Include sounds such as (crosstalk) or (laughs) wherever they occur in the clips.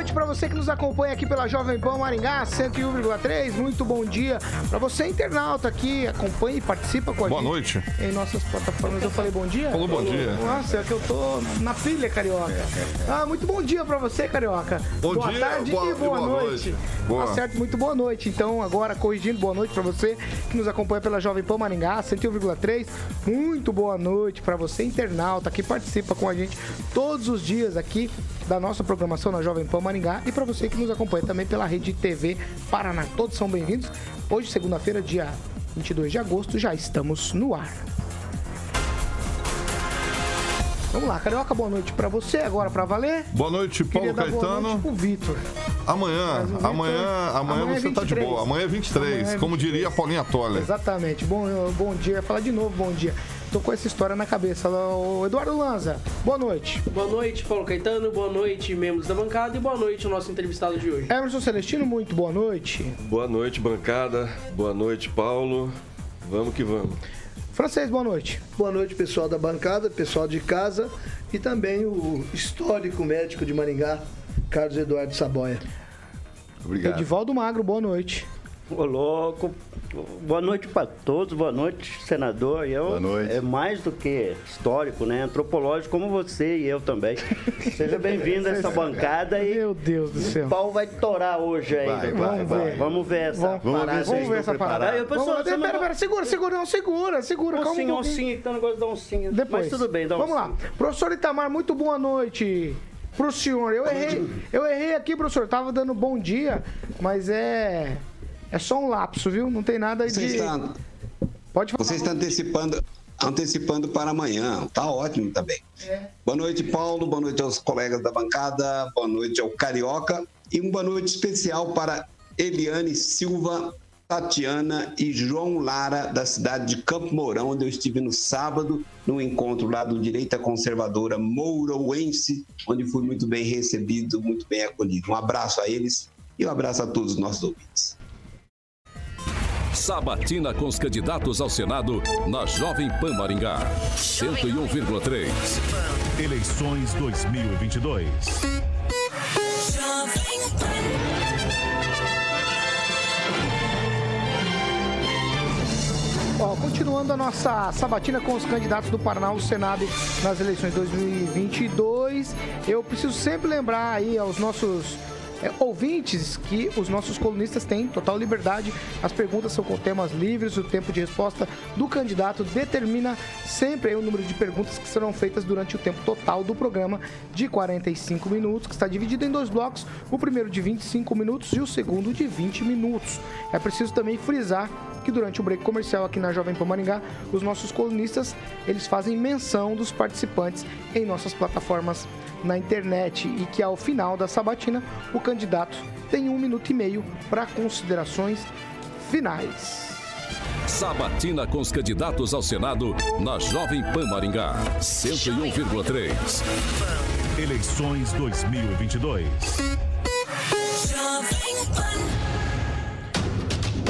Noite para você que nos acompanha aqui pela Jovem Pan Maringá 101,3. Muito bom dia para você internauta aqui, acompanha e participa com a boa gente. Boa noite. Em nossas plataformas. Eu falei bom dia? Falou bom dia. Nossa, é que eu tô na pilha, carioca. Ah, muito bom dia para você, carioca. Bom boa dia, tarde boa, e boa, boa noite. noite. Boa. Tá certo, muito boa noite. Então, agora corrigindo, boa noite para você que nos acompanha pela Jovem Pan Maringá 101,3. Muito boa noite para você internauta que participa com a gente todos os dias aqui da nossa programação na Jovem Pan Maringá e para você que nos acompanha também pela Rede TV Paraná. Todos são bem-vindos. Hoje, segunda-feira, dia 22 de agosto, já estamos no ar. Vamos lá, Carioca, boa noite para você, agora para valer. Boa noite, Paulo Caetano. Boa noite pro Vitor. Amanhã, Victor, amanhã, amanhã, amanhã você 23. tá de boa. Amanhã é 23, amanhã é 23. como diria a Paulinha Toller. Exatamente. Bom, bom dia, falar de novo, bom dia tô com essa história na cabeça. O Eduardo Lanza, boa noite. Boa noite, Paulo Caetano. Boa noite, membros da bancada. E boa noite, o nosso entrevistado de hoje. Emerson Celestino, muito boa noite. Boa noite, bancada. Boa noite, Paulo. Vamos que vamos. Francês, boa noite. Boa noite, pessoal da bancada, pessoal de casa e também o histórico médico de Maringá, Carlos Eduardo Saboia. Obrigado. Edivaldo Magro, boa noite. Ô, louco. Boa noite para todos, boa noite, senador. Eu, boa noite. É mais do que histórico, né? Antropológico, como você e eu também. Seja bem-vindo a essa (laughs) bancada aí. Meu Deus do céu. O pau vai torar hoje aí. Vai, vai, vamos, vai. Ver. vamos ver essa vamos, parada. Vamos ver essa parada. Aí, pessoal, vamos, pera, pera, segura, segura, não, segura, segura. Oncinho, calma um oncinho, então negócio da oncinha. Depois. Mas tudo bem, dá Vamos lá. Professor Itamar, muito boa noite pro senhor. Eu errei, eu errei aqui, professor. Tava dando bom dia, mas é é só um lapso, viu? Não tem nada Você de. Está... Pode falar. Você está antecipando, antecipando para amanhã. Tá ótimo também. É. Boa noite, Paulo. Boa noite aos colegas da bancada. Boa noite ao Carioca. E uma boa noite especial para Eliane Silva, Tatiana e João Lara, da cidade de Campo Mourão, onde eu estive no sábado, no encontro lá do Direita Conservadora Mourouense, onde fui muito bem recebido, muito bem acolhido. Um abraço a eles e um abraço a todos os nossos ouvintes. Sabatina com os candidatos ao Senado na Jovem Pan Maringá. 101,3. Eleições 2022. Ó, continuando a nossa sabatina com os candidatos do Paraná ao Senado nas eleições 2022, eu preciso sempre lembrar aí aos nossos é, ouvintes que os nossos colunistas têm total liberdade. As perguntas são com temas livres, o tempo de resposta do candidato determina sempre o número de perguntas que serão feitas durante o tempo total do programa de 45 minutos, que está dividido em dois blocos, o primeiro de 25 minutos e o segundo de 20 minutos. É preciso também frisar que durante o break comercial aqui na Jovem Pan Maringá, os nossos colunistas, eles fazem menção dos participantes em nossas plataformas na internet e que ao final da sabatina o candidato tem um minuto e meio para considerações finais. Sabatina com os candidatos ao Senado na Jovem Pan Maringá, 101,3. Eleições 2022.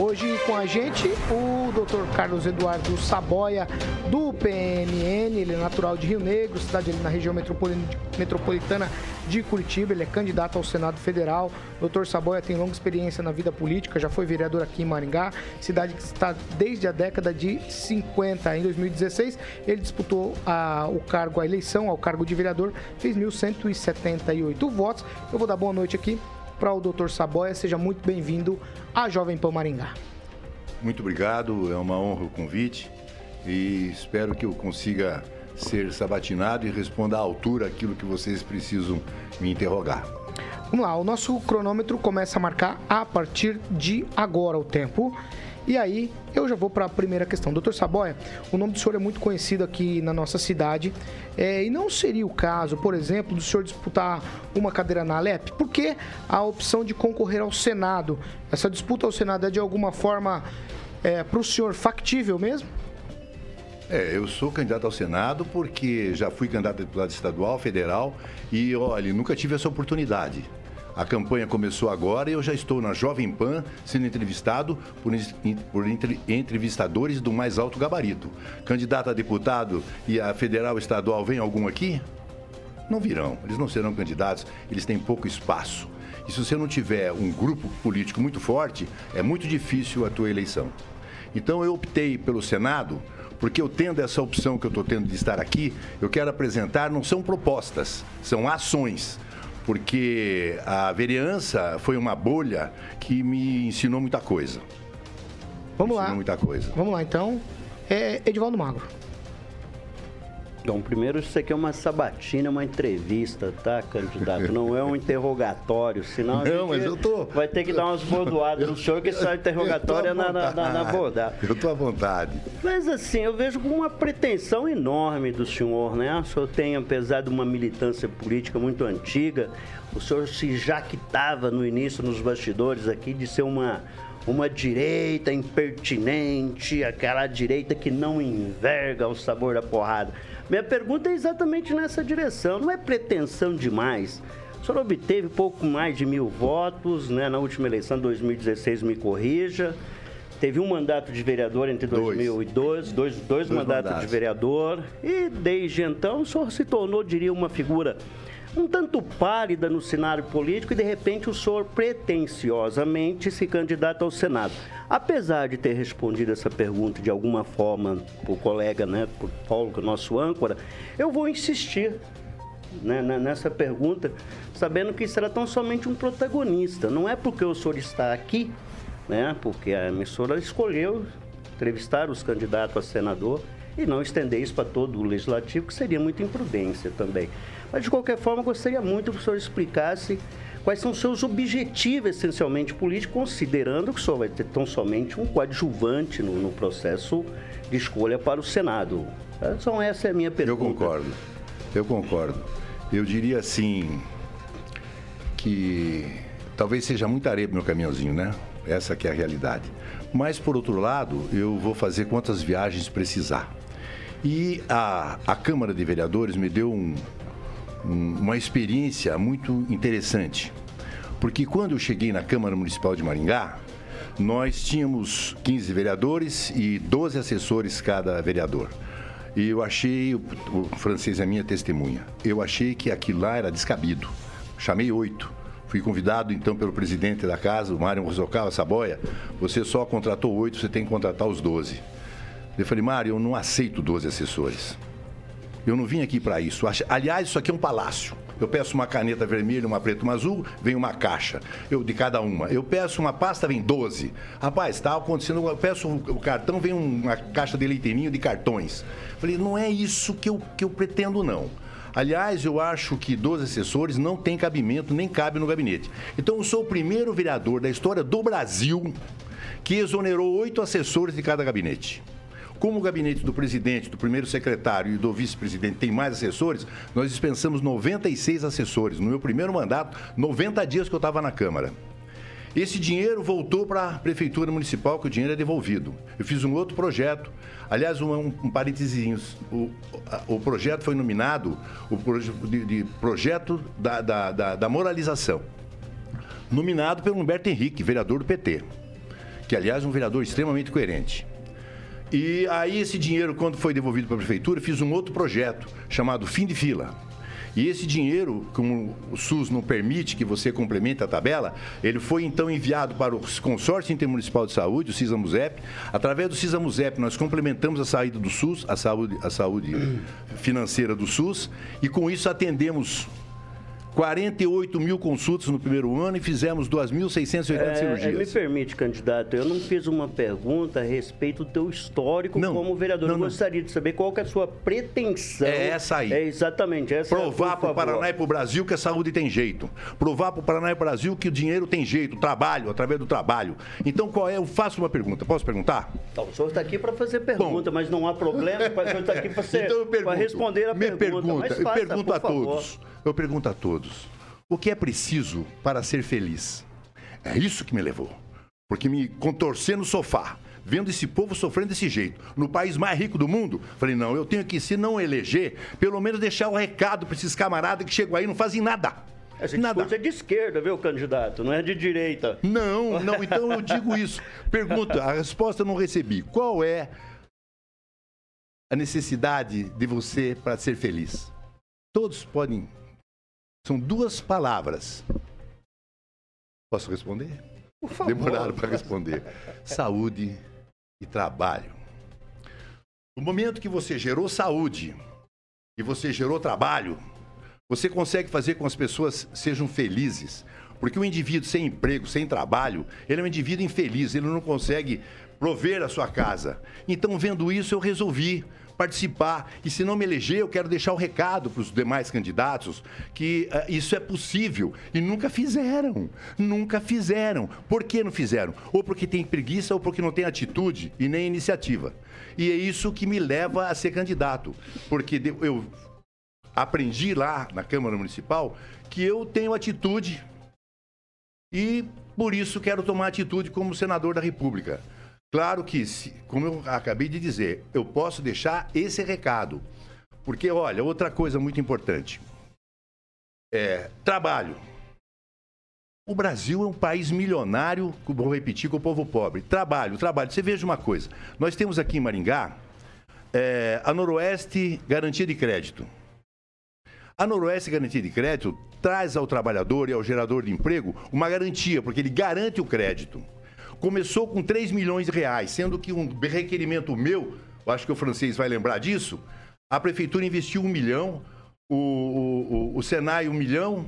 Hoje com a gente o Dr. Carlos Eduardo Saboia, do PNN, ele é natural de Rio Negro, cidade ali na região metropolitana de Curitiba, ele é candidato ao Senado Federal. Dr. Saboia tem longa experiência na vida política, já foi vereador aqui em Maringá, cidade que está desde a década de 50. Em 2016, ele disputou a, o cargo, a eleição ao cargo de vereador, fez 1.178 votos. Eu vou dar boa noite aqui para o Dr. Saboia. Seja muito bem-vindo à Jovem Pan Maringá. muito obrigado. É uma honra o convite e espero que eu consiga ser sabatinado e responda à altura aquilo que vocês precisam me interrogar. Vamos lá, o nosso cronômetro começa a marcar a partir de agora o tempo. E aí, eu já vou para a primeira questão. Doutor Saboia, o nome do senhor é muito conhecido aqui na nossa cidade. É, e não seria o caso, por exemplo, do senhor disputar uma cadeira na Alep? Por que a opção de concorrer ao Senado? Essa disputa ao Senado é de alguma forma é, para o senhor factível mesmo? É, eu sou candidato ao Senado porque já fui candidato a deputado estadual, federal e, olha, nunca tive essa oportunidade. A campanha começou agora e eu já estou na Jovem Pan sendo entrevistado por, por entre, entrevistadores do mais alto gabarito. Candidato a deputado e a federal estadual, vem algum aqui? Não virão, eles não serão candidatos, eles têm pouco espaço. E se você não tiver um grupo político muito forte, é muito difícil a tua eleição. Então eu optei pelo Senado porque eu tendo essa opção que eu estou tendo de estar aqui, eu quero apresentar, não são propostas, são ações porque a vereança foi uma bolha que me ensinou muita coisa. Vamos me lá. muita coisa. Vamos lá, então. É Edivaldo Magro. Bom, primeiro isso aqui é uma sabatina, uma entrevista, tá, candidato? Não é um interrogatório, senão Não, mas eu tô... vai ter que dar umas bordoadas no senhor, que esse interrogatório é na, na, na, na borda. Eu tô à vontade. Mas assim, eu vejo com uma pretensão enorme do senhor, né? O senhor tem, apesar de uma militância política muito antiga, o senhor se jactava no início, nos bastidores aqui, de ser uma uma direita impertinente, aquela direita que não enverga o sabor da porrada. Minha pergunta é exatamente nessa direção. Não é pretensão demais. O senhor obteve pouco mais de mil votos né, na última eleição de 2016, me corrija. Teve um mandato de vereador entre 2012, dois, dois, dois mandatos, mandatos de vereador. E desde então o senhor se tornou, diria, uma figura um tanto pálida no cenário político e de repente o senhor pretensiosamente se candidata ao Senado. Apesar de ter respondido essa pergunta de alguma forma por colega, né, por Paulo, que é o nosso âncora, eu vou insistir né, nessa pergunta, sabendo que será tão somente um protagonista. Não é porque o senhor está aqui, né, porque a emissora escolheu entrevistar os candidatos a senador e não estender isso para todo o legislativo, que seria muita imprudência também. Mas, de qualquer forma, gostaria muito que o senhor explicasse quais são os seus objetivos essencialmente políticos, considerando que o senhor vai ter tão somente um coadjuvante no, no processo de escolha para o Senado. Então, essa é a minha pergunta. Eu concordo. Eu concordo. Eu diria assim que talvez seja muita areia para meu caminhãozinho, né? Essa que é a realidade. Mas, por outro lado, eu vou fazer quantas viagens precisar. E a, a Câmara de Vereadores me deu um, uma experiência muito interessante. Porque quando eu cheguei na Câmara Municipal de Maringá, nós tínhamos 15 vereadores e 12 assessores cada vereador. E eu achei, o, o francês é minha testemunha, eu achei que aquilo lá era descabido. Chamei oito. Fui convidado então pelo presidente da casa, o Mário Rosokawa Saboia. Você só contratou oito, você tem que contratar os 12. Eu falei, Mário, eu não aceito 12 assessores. Eu não vim aqui para isso. Aliás, isso aqui é um palácio. Eu peço uma caneta vermelha, uma preta, uma azul, vem uma caixa. Eu de cada uma. Eu peço uma pasta, vem 12. Rapaz, está acontecendo. Eu peço o cartão, vem uma caixa de leiteirinho de cartões. Falei, não é isso que eu, que eu pretendo, não. Aliás, eu acho que 12 assessores não tem cabimento, nem cabe no gabinete. Então, eu sou o primeiro vereador da história do Brasil que exonerou oito assessores de cada gabinete. Como o gabinete do presidente, do primeiro secretário e do vice-presidente tem mais assessores, nós dispensamos 96 assessores. No meu primeiro mandato, 90 dias que eu estava na Câmara. Esse dinheiro voltou para a Prefeitura Municipal, que o dinheiro é devolvido. Eu fiz um outro projeto. Aliás, um, um. O, o projeto foi nominado o de, de projeto da, da, da, da moralização. Nominado pelo Humberto Henrique, vereador do PT. Que, aliás, é um vereador extremamente coerente. E aí esse dinheiro, quando foi devolvido para a prefeitura, fiz um outro projeto chamado Fim de Fila. E esse dinheiro, como o SUS não permite que você complemente a tabela, ele foi então enviado para o Consórcio Intermunicipal de Saúde, o CISAMUSEP. Através do CISAMUSEP, nós complementamos a saída do SUS, a saúde, a saúde (clears throat) financeira do SUS, e com isso atendemos 48 mil consultas no primeiro ano e fizemos 2.680 é, cirurgias. me permite, candidato, eu não fiz uma pergunta a respeito do teu histórico não, como vereador. Não, eu gostaria de saber qual é a sua pretensão. É essa aí. É exatamente essa. Provar para o Paraná e para o Brasil que a saúde tem jeito. Provar para o Paraná e para o Brasil que o dinheiro tem jeito, trabalho, através do trabalho. Então, qual é? Eu faço uma pergunta. Posso perguntar? Então, o senhor está aqui para fazer pergunta, Bom, mas não há problema. O senhor está aqui para (laughs) então responder a me pergunta. pergunta eu pergunto a todos. Eu pergunto a todos. O que é preciso para ser feliz? É isso que me levou. Porque me contorcer no sofá, vendo esse povo sofrendo desse jeito, no país mais rico do mundo, falei, não, eu tenho que, se não eleger, pelo menos deixar o recado para esses camaradas que chegam aí e não fazem nada. Esse Nada. é de esquerda, viu, candidato? Não é de direita. Não, (laughs) não, então eu digo isso. Pergunta, a resposta eu não recebi. Qual é a necessidade de você para ser feliz? Todos podem. São duas palavras. Posso responder? Por favor. Demoraram para responder. Saúde e trabalho. No momento que você gerou saúde e você gerou trabalho, você consegue fazer com que as pessoas sejam felizes. Porque o indivíduo sem emprego, sem trabalho, ele é um indivíduo infeliz, ele não consegue prover a sua casa. Então, vendo isso, eu resolvi participar. E se não me eleger, eu quero deixar o um recado para os demais candidatos que uh, isso é possível. E nunca fizeram. Nunca fizeram. Por que não fizeram? Ou porque tem preguiça ou porque não tem atitude e nem iniciativa. E é isso que me leva a ser candidato. Porque eu aprendi lá na Câmara Municipal que eu tenho atitude e por isso quero tomar atitude como senador da República. Claro que, como eu acabei de dizer, eu posso deixar esse recado. Porque, olha, outra coisa muito importante. É, trabalho. O Brasil é um país milionário, vou repetir, com o povo pobre. Trabalho, trabalho. Você veja uma coisa. Nós temos aqui em Maringá é, a Noroeste Garantia de Crédito. A Noroeste Garantia de Crédito traz ao trabalhador e ao gerador de emprego uma garantia, porque ele garante o crédito. Começou com 3 milhões de reais, sendo que um requerimento meu, eu acho que o francês vai lembrar disso, a prefeitura investiu um milhão, o, o, o Senai um milhão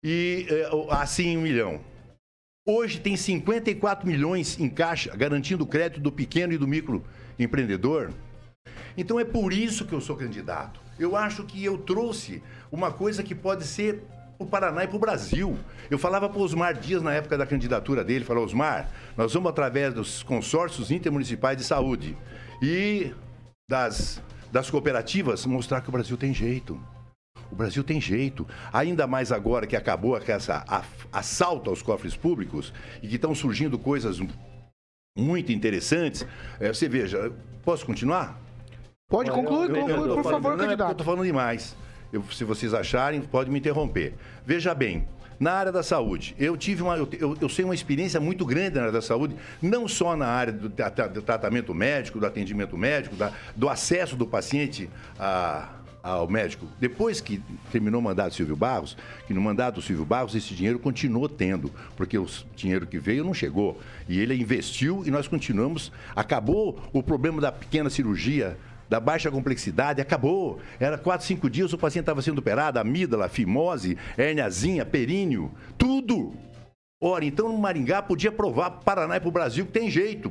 e é, assim um milhão. Hoje tem 54 milhões em caixa, garantindo o crédito do pequeno e do microempreendedor. Então é por isso que eu sou candidato. Eu acho que eu trouxe uma coisa que pode ser o Paraná e para o Brasil. Eu falava para o Osmar Dias na época da candidatura dele, falou, Osmar, nós vamos através dos consórcios intermunicipais de saúde e das, das cooperativas mostrar que o Brasil tem jeito. O Brasil tem jeito. Ainda mais agora que acabou essa assalto aos cofres públicos e que estão surgindo coisas muito interessantes. É, você veja, posso continuar? Pode concluir, conclui, por favor, não, candidato. É eu estou falando demais. Eu, se vocês acharem, pode me interromper. Veja bem, na área da saúde, eu tive uma, eu, eu, sei uma experiência muito grande na área da saúde, não só na área do, do tratamento médico, do atendimento médico, da, do acesso do paciente a, ao médico. Depois que terminou o mandato do Silvio Barros, que no mandato do Silvio Barros esse dinheiro continuou tendo, porque o dinheiro que veio não chegou. E ele investiu e nós continuamos. Acabou o problema da pequena cirurgia da baixa complexidade, acabou. Era quatro, cinco dias, o paciente estava sendo operado, amígdala, fimose, herniazinha, períneo, tudo. Ora, então no Maringá podia provar para o Paraná e para o Brasil que tem jeito.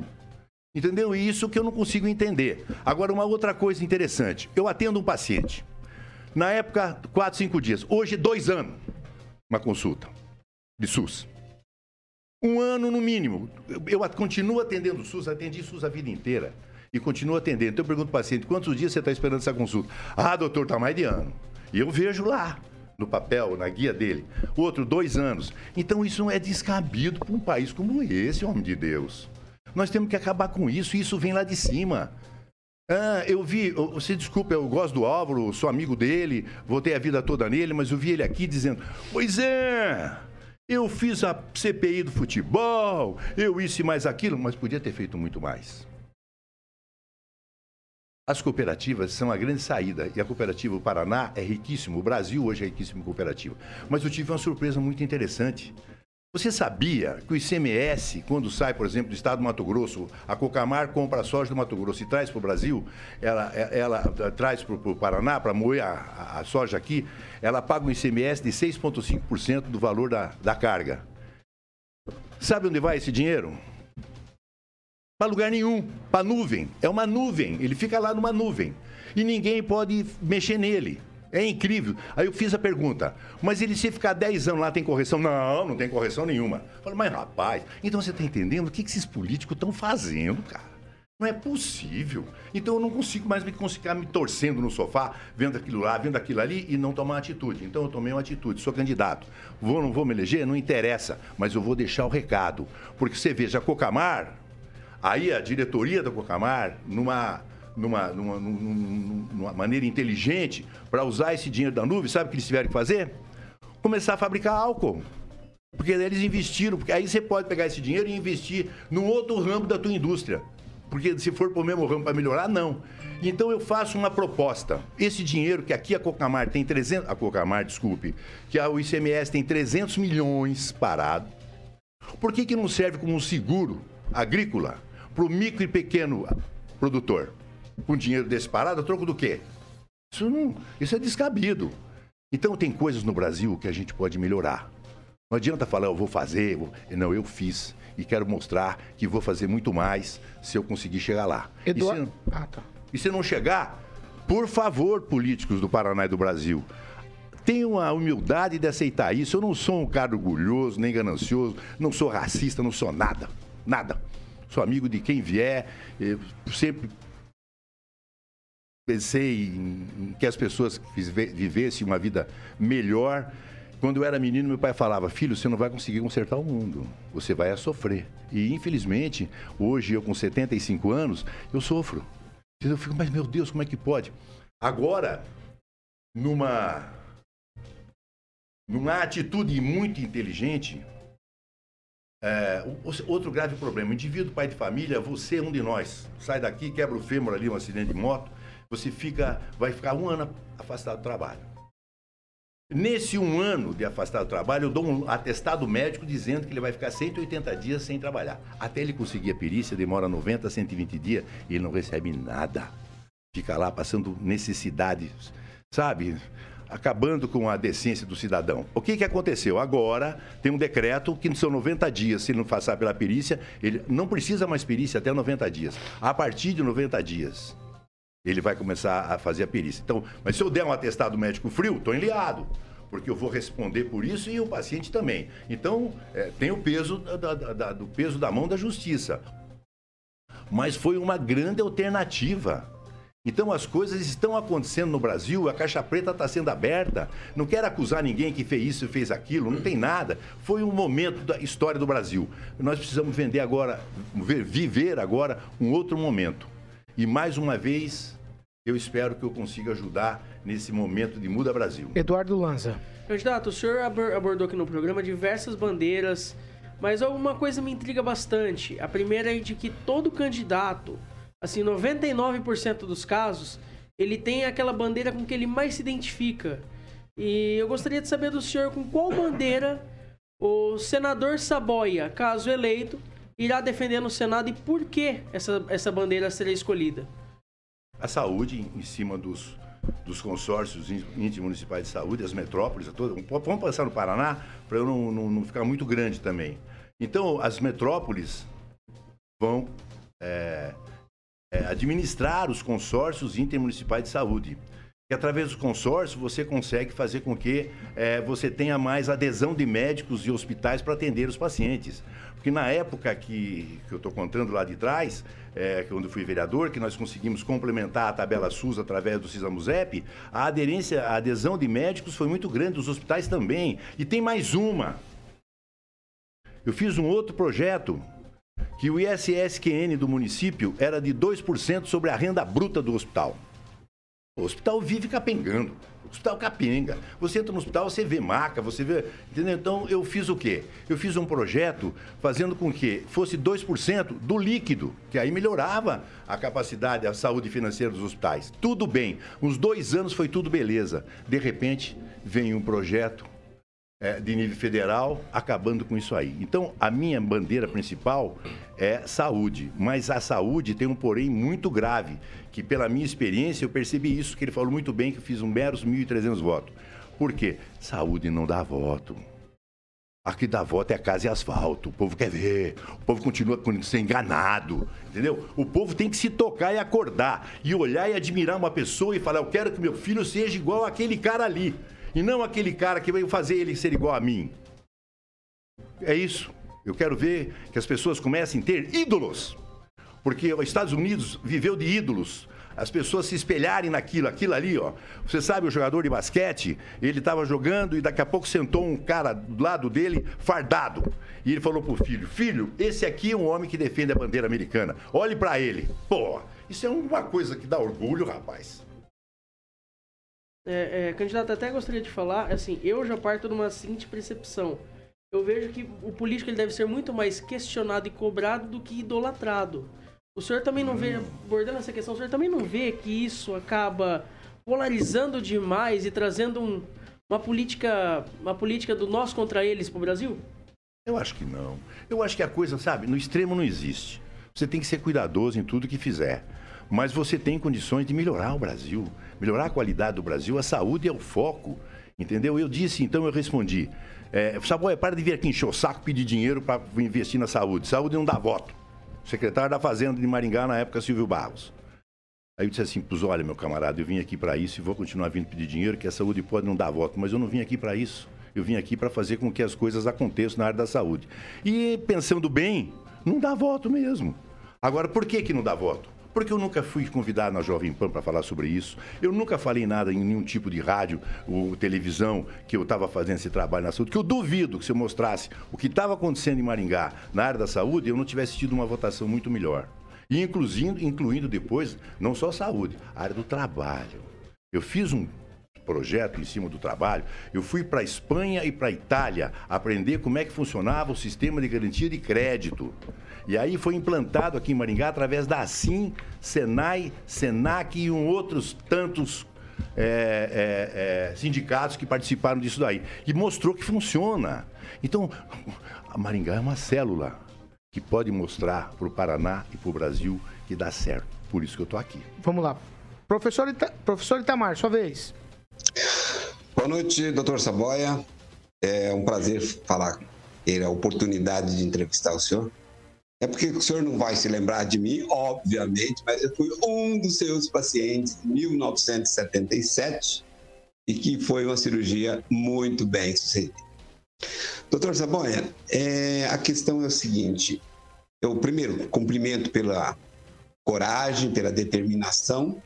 Entendeu? Isso que eu não consigo entender. Agora, uma outra coisa interessante. Eu atendo um paciente. Na época, quatro, cinco dias. Hoje, dois anos. Uma consulta de SUS. Um ano no mínimo. Eu continuo atendendo SUS, atendi SUS a vida inteira e continua atendendo. Então eu pergunto ao paciente, quantos dias você está esperando essa consulta? Ah, doutor, está mais de ano. E eu vejo lá, no papel, na guia dele. Outro, dois anos. Então isso é descabido para um país como esse, homem de Deus. Nós temos que acabar com isso, e isso vem lá de cima. Ah, eu vi, você desculpa, eu gosto do Álvaro, sou amigo dele, voltei a vida toda nele, mas eu vi ele aqui dizendo: Pois é, eu fiz a CPI do futebol, eu isso e mais aquilo, mas podia ter feito muito mais. As cooperativas são a grande saída e a cooperativa o Paraná é riquíssimo, o Brasil hoje é riquíssimo em cooperativa. Mas eu tive uma surpresa muito interessante. Você sabia que o ICMS, quando sai, por exemplo, do estado do Mato Grosso, a Cocamar compra a soja do Mato Grosso e traz para o Brasil, ela, ela, ela traz para o Paraná, para moer a, a, soja aqui, ela paga um ICMS de 6,5% do valor da, da carga. Sabe onde vai esse dinheiro? Para lugar nenhum, para nuvem. É uma nuvem, ele fica lá numa nuvem. E ninguém pode mexer nele. É incrível. Aí eu fiz a pergunta, mas ele se ficar 10 anos lá tem correção? Não, não tem correção nenhuma. Falei, mas rapaz, então você está entendendo o que, esses políticos estão fazendo, cara? Não é possível. Então eu não consigo mais me ficar me torcendo no sofá, vendo aquilo lá, vendo aquilo ali e não tomar atitude. Então eu tomei uma atitude, sou candidato. Vou ou não vou me eleger? Não interessa, mas eu vou deixar o recado. Porque você veja, Cocamar, aí a diretoria da Cocamar, numa numa, numa, numa maneira inteligente para usar esse dinheiro da nuvem, sabe o que eles tiveram que fazer? Começar a fabricar álcool. Porque eles investiram, porque aí você pode pegar esse dinheiro e investir num outro ramo da tua indústria. Porque se for para o mesmo ramo para melhorar, não. Então eu faço uma proposta. Esse dinheiro que aqui a Cocamar tem 300, a Cocamar, desculpe, que a, ICMS tem 300 milhões parado. Por que que não serve como um seguro agrícola para o micro e pequeno produtor? com dinheiro desse parado, a troco do quê? Isso, não, isso é descabido. Então tem coisas no Brasil que a gente pode melhorar. Não adianta falar, eu vou fazer. Vou... Não, eu fiz. E quero mostrar que vou fazer muito mais se eu conseguir chegar lá. Eduardo... E, se... Ah, tá. e se não chegar, por favor, políticos do Paraná e do Brasil, tenham a humildade de aceitar isso. Eu não sou um cara orgulhoso, nem ganancioso, não sou racista, não sou nada. Nada. Sou amigo de quem vier, sempre pensei em, que as pessoas vivessem uma vida melhor. Quando eu era menino, meu pai falava: Filho, você não vai conseguir consertar o mundo, você vai sofrer. E infelizmente, hoje eu com 75 anos, eu sofro. Eu fico, mas meu Deus, como é que pode? Agora, numa, numa atitude muito inteligente, é, outro grave problema, indivíduo, pai de família, você é um de nós. Sai daqui, quebra o fêmur ali, um acidente de moto você fica, vai ficar um ano afastado do trabalho. Nesse um ano de afastado do trabalho, eu dou um atestado médico dizendo que ele vai ficar 180 dias sem trabalhar. Até ele conseguir a perícia, demora 90 a 120 dias e ele não recebe nada. Fica lá passando necessidades, sabe? Acabando com a decência do cidadão. O que, que aconteceu? Agora tem um decreto que são 90 dias. Se ele não passar pela perícia, ele não precisa mais perícia até 90 dias. A partir de 90 dias, ele vai começar a fazer a perícia. Então, mas se eu der um atestado médico frio, estou enliado, porque eu vou responder por isso e o paciente também. Então, é, tem o peso da, da, do peso da mão da justiça. Mas foi uma grande alternativa. Então as coisas estão acontecendo no Brasil, a caixa preta está sendo aberta. Não quero acusar ninguém que fez isso e fez aquilo, não tem nada. Foi um momento da história do Brasil. Nós precisamos vender agora, viver agora um outro momento. E mais uma vez, eu espero que eu consiga ajudar nesse momento de Muda Brasil. Eduardo Lanza. Candidato, o senhor abordou aqui no programa diversas bandeiras, mas alguma coisa me intriga bastante. A primeira é de que todo candidato, assim, 99% dos casos, ele tem aquela bandeira com que ele mais se identifica. E eu gostaria de saber do senhor com qual bandeira o senador Saboia, caso eleito, irá defender no Senado e por que essa, essa bandeira será escolhida? A saúde em cima dos, dos consórcios intermunicipais de saúde, as metrópoles, todas. Vamos passar no Paraná para eu não, não, não, ficar muito grande também. Então, as metrópoles vão é, é, administrar os consórcios intermunicipais de saúde. E através do consórcio você consegue fazer com que é, você tenha mais adesão de médicos e hospitais para atender os pacientes. Porque na época que, que eu estou contando lá de trás, é, quando fui vereador, que nós conseguimos complementar a tabela SUS através do CISAMUSEP, a aderência, a adesão de médicos foi muito grande, dos hospitais também. E tem mais uma. Eu fiz um outro projeto que o ISSQN do município era de 2% sobre a renda bruta do hospital. O hospital vive capengando. Hospital capenga. Você entra no hospital, você vê maca, você vê. Entendeu? Então eu fiz o quê? Eu fiz um projeto fazendo com que fosse 2% do líquido, que aí melhorava a capacidade, a saúde financeira dos hospitais. Tudo bem. Uns dois anos foi tudo beleza. De repente, vem um projeto é, de nível federal, acabando com isso aí. Então, a minha bandeira principal é saúde, mas a saúde tem um porém muito grave, que pela minha experiência eu percebi isso, que ele falou muito bem, que eu fiz um meros 1.300 votos. Por quê? Saúde não dá voto. Aqui dá voto é casa e asfalto. O povo quer ver. O povo continua sendo enganado. Entendeu? O povo tem que se tocar e acordar. E olhar e admirar uma pessoa e falar: Eu quero que meu filho seja igual aquele cara ali. E não aquele cara que veio fazer ele ser igual a mim. É isso. Eu quero ver que as pessoas comecem a ter ídolos. Porque os Estados Unidos viveu de ídolos. As pessoas se espelharem naquilo, aquilo ali, ó. Você sabe, o jogador de basquete, ele estava jogando e daqui a pouco sentou um cara do lado dele, fardado. E ele falou pro filho: Filho, esse aqui é um homem que defende a bandeira americana. Olhe para ele. Pô, isso é uma coisa que dá orgulho, rapaz. É, é, candidato, até gostaria de falar, assim, eu já parto de uma seguinte percepção. Eu vejo que o político ele deve ser muito mais questionado e cobrado do que idolatrado. O senhor também não vê, abordando essa questão, o senhor também não vê que isso acaba polarizando demais e trazendo um, uma política uma política do nós contra eles para o Brasil? Eu acho que não. Eu acho que a coisa, sabe, no extremo não existe. Você tem que ser cuidadoso em tudo que fizer. Mas você tem condições de melhorar o Brasil, melhorar a qualidade do Brasil. A saúde é o foco, entendeu? Eu disse, então eu respondi. É, Saboia, para de vir aqui encher o saco, pedir dinheiro para investir na saúde. Saúde não dá voto. Secretário da Fazenda de Maringá, na época, Silvio Barros. Aí eu disse assim, pois olha, meu camarada, eu vim aqui para isso e vou continuar vindo pedir dinheiro, que a saúde pode não dar voto, mas eu não vim aqui para isso. Eu vim aqui para fazer com que as coisas aconteçam na área da saúde. E pensando bem, não dá voto mesmo. Agora, por que, que não dá voto? Porque eu nunca fui convidado na Jovem Pan para falar sobre isso. Eu nunca falei nada em nenhum tipo de rádio ou televisão que eu estava fazendo esse trabalho na saúde, que eu duvido que se eu mostrasse o que estava acontecendo em Maringá na área da saúde, eu não tivesse tido uma votação muito melhor. E incluindo, incluindo depois, não só a saúde, a área do trabalho. Eu fiz um projeto em cima do trabalho, eu fui para a Espanha e para a Itália aprender como é que funcionava o sistema de garantia de crédito. E aí foi implantado aqui em Maringá através da Assim, Senai, Senac e um outros tantos é, é, é, sindicatos que participaram disso daí. E mostrou que funciona. Então, a Maringá é uma célula que pode mostrar para o Paraná e para o Brasil que dá certo. Por isso que eu estou aqui. Vamos lá. Professor, Ita... Professor Itamar, sua vez. Boa noite, doutor Saboia. É um prazer falar, ter a oportunidade de entrevistar o senhor. É porque o senhor não vai se lembrar de mim, obviamente, mas eu fui um dos seus pacientes em 1977 e que foi uma cirurgia muito bem sucedida. Doutor Saboia, é, a questão é o seguinte: eu, primeiro, cumprimento pela coragem, pela determinação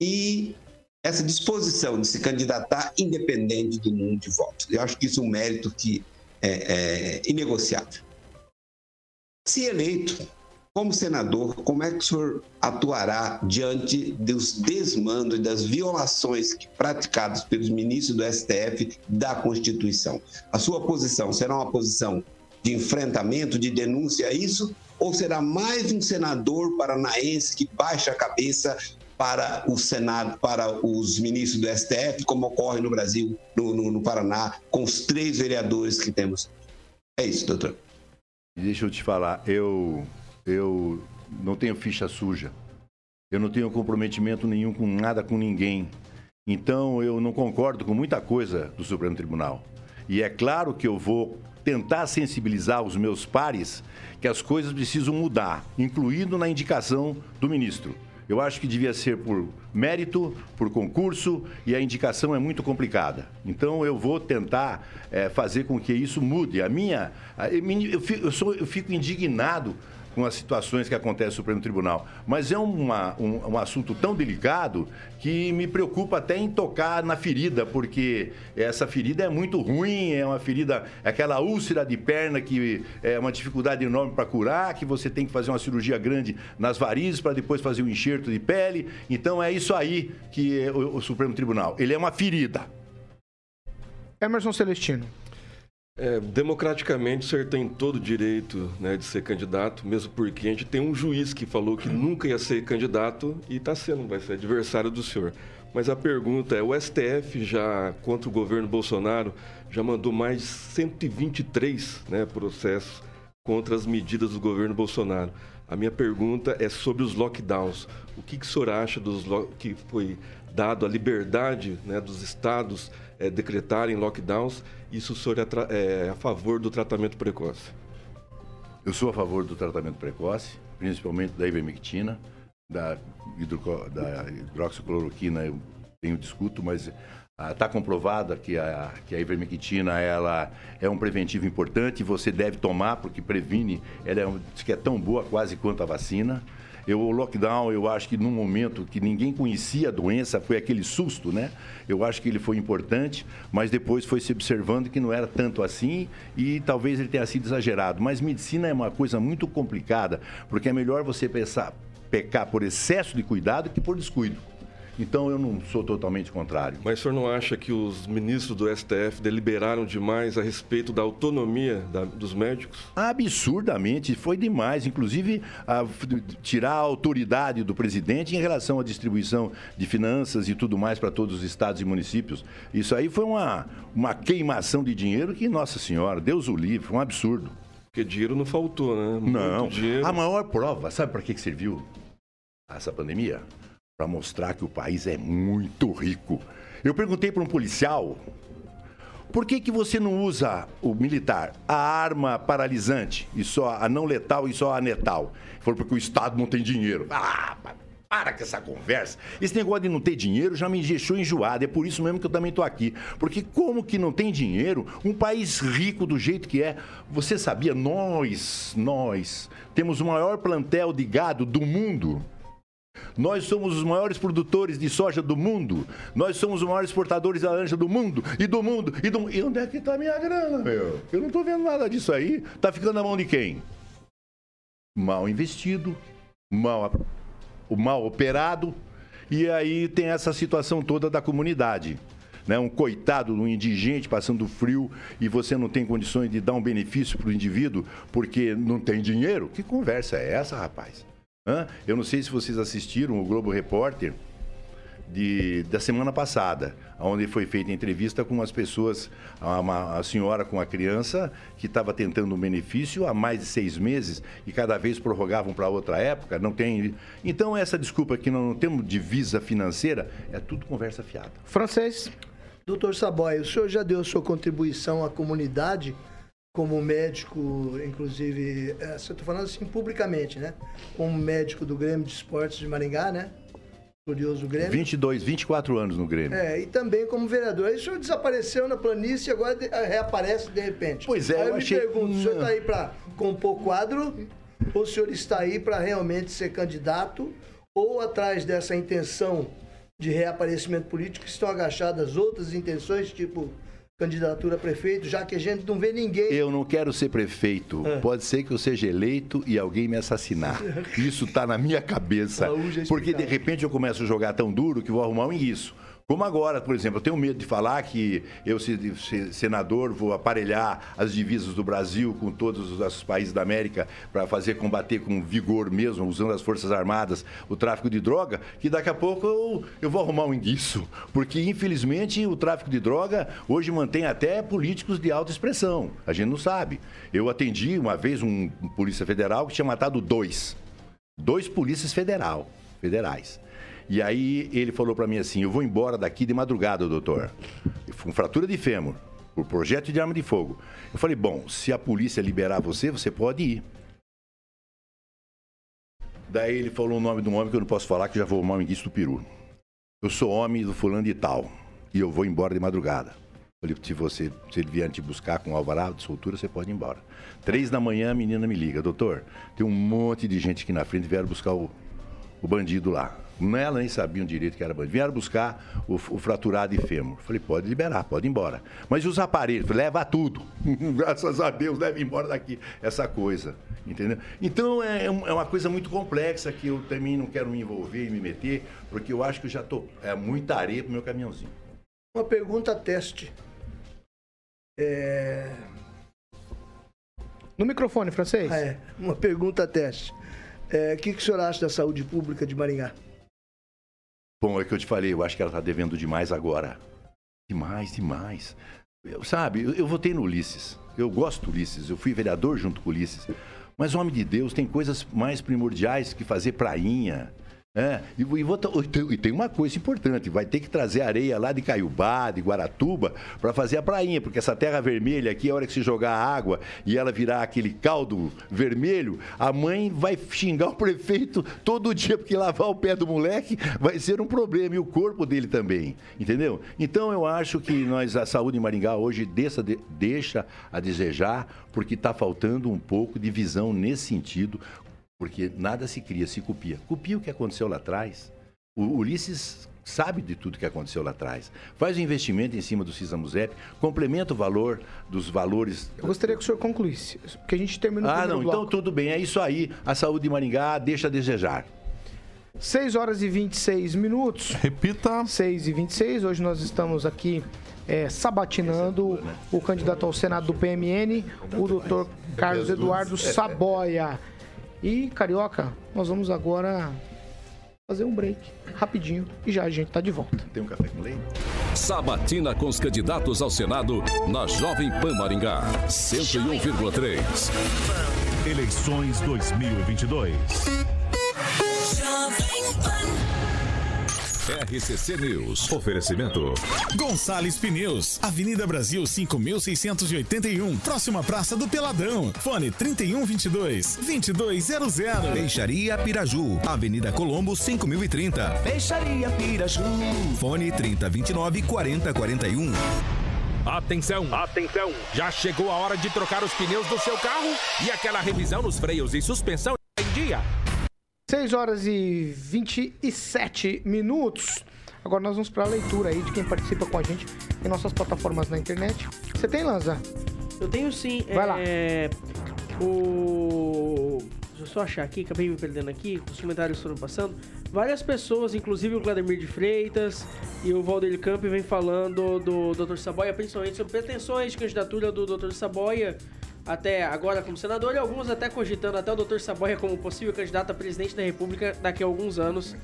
e essa disposição de se candidatar independente do número de votos. Eu acho que isso é um mérito que é, é inegociável. Se eleito como senador, como é que o senhor atuará diante dos desmandos e das violações praticadas pelos ministros do STF da Constituição? A sua posição será uma posição de enfrentamento, de denúncia a isso? Ou será mais um senador paranaense que baixa a cabeça para o Senado, para os ministros do STF, como ocorre no Brasil, no, no, no Paraná, com os três vereadores que temos? É isso, doutor. Deixa eu te falar, eu, eu não tenho ficha suja. Eu não tenho comprometimento nenhum com nada, com ninguém. Então eu não concordo com muita coisa do Supremo Tribunal. E é claro que eu vou tentar sensibilizar os meus pares que as coisas precisam mudar, incluindo na indicação do ministro. Eu acho que devia ser por mérito, por concurso, e a indicação é muito complicada. Então eu vou tentar é, fazer com que isso mude. A minha. Eu fico, eu, sou, eu fico indignado com as situações que acontecem no Supremo Tribunal. Mas é uma, um, um, assunto tão delicado que me preocupa até em tocar na ferida, porque essa ferida é muito ruim, é uma ferida, aquela úlcera de perna que é uma dificuldade enorme para curar, que você tem que fazer uma cirurgia grande nas varizes para depois fazer um enxerto de pele. Então é isso aí que é o, o Supremo Tribunal. Ele é uma ferida. Emerson Celestino. É, democraticamente, o senhor tem todo o direito né, de ser candidato, mesmo porque a gente tem um juiz que falou que nunca ia ser candidato e está sendo, vai ser adversário do senhor. Mas a pergunta é: o STF já, contra o governo Bolsonaro, já mandou mais de 123 né, processos contra as medidas do governo Bolsonaro. A minha pergunta é sobre os lockdowns. O que, que o senhor acha dos que foi dado a liberdade né, dos estados é, decretarem lockdowns? Isso o senhor é, é a favor do tratamento precoce? Eu sou a favor do tratamento precoce, principalmente da ivermectina, da, hidro, da hidroxicloroquina eu tenho discuto, mas Está ah, comprovada que a, que a ivermectina ela é um preventivo importante, você deve tomar porque previne, ela é, que é tão boa quase quanto a vacina. Eu, o lockdown, eu acho que num momento que ninguém conhecia a doença, foi aquele susto, né? Eu acho que ele foi importante, mas depois foi se observando que não era tanto assim e talvez ele tenha sido exagerado. Mas medicina é uma coisa muito complicada, porque é melhor você pensar, pecar por excesso de cuidado que por descuido. Então eu não sou totalmente contrário. Mas o senhor não acha que os ministros do STF deliberaram demais a respeito da autonomia da, dos médicos? Absurdamente, foi demais. Inclusive, a, tirar a autoridade do presidente em relação à distribuição de finanças e tudo mais para todos os estados e municípios. Isso aí foi uma, uma queimação de dinheiro que, nossa senhora, Deus o livre, foi um absurdo. Porque dinheiro não faltou, né? Muito não. Dinheiro. A maior prova, sabe para que serviu essa pandemia? Para mostrar que o país é muito rico. Eu perguntei para um policial por que, que você não usa o militar, a arma paralisante, e só a não letal e só a netal? Ele falou, porque o Estado não tem dinheiro. Ah, para com essa conversa. Esse negócio de não ter dinheiro já me deixou enjoado. É por isso mesmo que eu também estou aqui. Porque como que não tem dinheiro? Um país rico do jeito que é. Você sabia? Nós, nós, temos o maior plantel de gado do mundo. Nós somos os maiores produtores de soja do mundo. Nós somos os maiores exportadores de laranja do mundo. E do mundo. E, do... e onde é que está a minha grana, meu? Eu não estou vendo nada disso aí. Está ficando na mão de quem? Mal investido, mal, mal operado. E aí tem essa situação toda da comunidade. Né? Um coitado, um indigente passando frio e você não tem condições de dar um benefício para o indivíduo porque não tem dinheiro? Que conversa é essa, rapaz? Eu não sei se vocês assistiram o Globo Repórter de, da semana passada, onde foi feita entrevista com umas pessoas, uma, a senhora com a criança que estava tentando um benefício há mais de seis meses e cada vez prorrogavam para outra época. Não tem. Então essa desculpa que não temos divisa financeira é tudo conversa fiada. Francês. Doutor Saboy, o senhor já deu sua contribuição à comunidade como médico, inclusive, é, você está falando assim publicamente, né? Como médico do Grêmio de Esportes de Maringá, né? Glorioso Grêmio. 22, 24 anos no Grêmio. É, e também como vereador. Aí o senhor desapareceu na planície e agora reaparece de repente. Pois é, aí eu, eu me achei... pergunto, o senhor está aí para compor quadro ou o senhor está aí para realmente ser candidato ou atrás dessa intenção de reaparecimento político estão agachadas outras intenções, tipo candidatura a prefeito, já que a gente não vê ninguém. Eu não quero ser prefeito. É. Pode ser que eu seja eleito e alguém me assassinar. (laughs) Isso está na minha cabeça. Porque de repente eu começo a jogar tão duro que vou arrumar um isso. Como agora, por exemplo, eu tenho medo de falar que eu, senador, vou aparelhar as divisas do Brasil com todos os países da América para fazer combater com vigor mesmo, usando as Forças Armadas, o tráfico de droga, que daqui a pouco eu, eu vou arrumar um indício. Porque, infelizmente, o tráfico de droga hoje mantém até políticos de alta expressão. A gente não sabe. Eu atendi uma vez um, polícia federal que tinha matado dois. Dois polícias federal, federais. E aí ele falou para mim assim: Eu vou embora daqui de madrugada, doutor. Com fratura de fêmur, por projeto de arma de fogo. Eu falei: Bom, se a polícia liberar você, você pode ir. Daí ele falou o nome de um homem que eu não posso falar, que já vou arrumar um do peru. Eu sou homem do fulano de tal. E eu vou embora de madrugada. Falei, se você, se ele vier te buscar com alvará de soltura, você pode ir embora. Três da manhã, a menina me liga, doutor, tem um monte de gente aqui na frente, vieram buscar o, o bandido lá. Ela nem sabiam direito que era bandido. Vieram buscar o, o fraturado de fêmur. Falei, pode liberar, pode ir embora. Mas os aparelhos? Falei, leva tudo. (laughs) Graças a Deus, leva embora daqui essa coisa. Entendeu? Então é, é, é uma coisa muito complexa que eu também não quero me envolver e me meter, porque eu acho que eu já estou. É muita areia pro meu caminhãozinho. Uma pergunta teste. É... No microfone, francês. Ah, é, uma pergunta teste. É, o que, que o senhor acha da saúde pública de Maringá? Bom, é que eu te falei, eu acho que ela está devendo demais agora. Demais, demais. Eu, sabe, eu, eu votei no Ulisses. Eu gosto do Ulisses. Eu fui vereador junto com o Ulisses. Mas, homem de Deus, tem coisas mais primordiais que fazer prainha, é, e, e, e, tem uma coisa importante, vai ter que trazer areia lá de Caiubá, de Guaratuba, para fazer a prainha, porque essa terra vermelha aqui, a hora que se jogar água e ela virar aquele caldo vermelho, a mãe vai xingar o prefeito todo dia, porque lavar o pé do moleque vai ser um problema, e o corpo dele também, entendeu? Então eu acho que nós, a saúde em Maringá hoje deixa, deixa a desejar, porque está faltando um pouco de visão nesse sentido, porque nada se cria, se copia. Copia o que aconteceu lá atrás. O Ulisses sabe de tudo que aconteceu lá atrás. Faz o um investimento em cima do Cisamuzep, complementa o valor dos valores. Eu gostaria que o senhor concluísse, porque a gente terminou Ah, não, então bloco. então tudo bem, é isso aí. A saúde de Maringá deixa a desejar. 6 horas e 26 minutos. Repita. 6 e 26. Hoje nós estamos aqui é, sabatinando é né? o candidato ao Senado do PMN, o doutor Carlos Eduardo Saboia. E, Carioca, nós vamos agora fazer um break rapidinho e já a gente tá de volta. Tem um café com leite? Sabatina com os candidatos ao Senado na Jovem Pan Maringá, 101,3. Eleições 2022. Jovem Pan. RCC News. Oferecimento. Gonçalves Pneus, Avenida Brasil 5681, próxima Praça do Peladão. Fone 3122 2200. Peixaria Piraju, Avenida Colombo 5030. Peixaria Piraju. Fone 3029 4041. Atenção, atenção! Já chegou a hora de trocar os pneus do seu carro e aquela revisão nos freios e suspensão em dia. 6 horas e 27 minutos. Agora nós vamos para a leitura aí de quem participa com a gente em nossas plataformas na internet. Você tem, Lanza? Eu tenho sim. Vai é... lá. O... Deixa eu só achar aqui, acabei me perdendo aqui, os comentários foram passando. Várias pessoas, inclusive o Vladimir de Freitas e o Valdir Camp, vem falando do Dr. Saboia, principalmente sobre pretensões de candidatura do Dr. Saboia até agora como senador e alguns até cogitando até o Dr. Saboia como possível candidato a presidente da República daqui a alguns anos,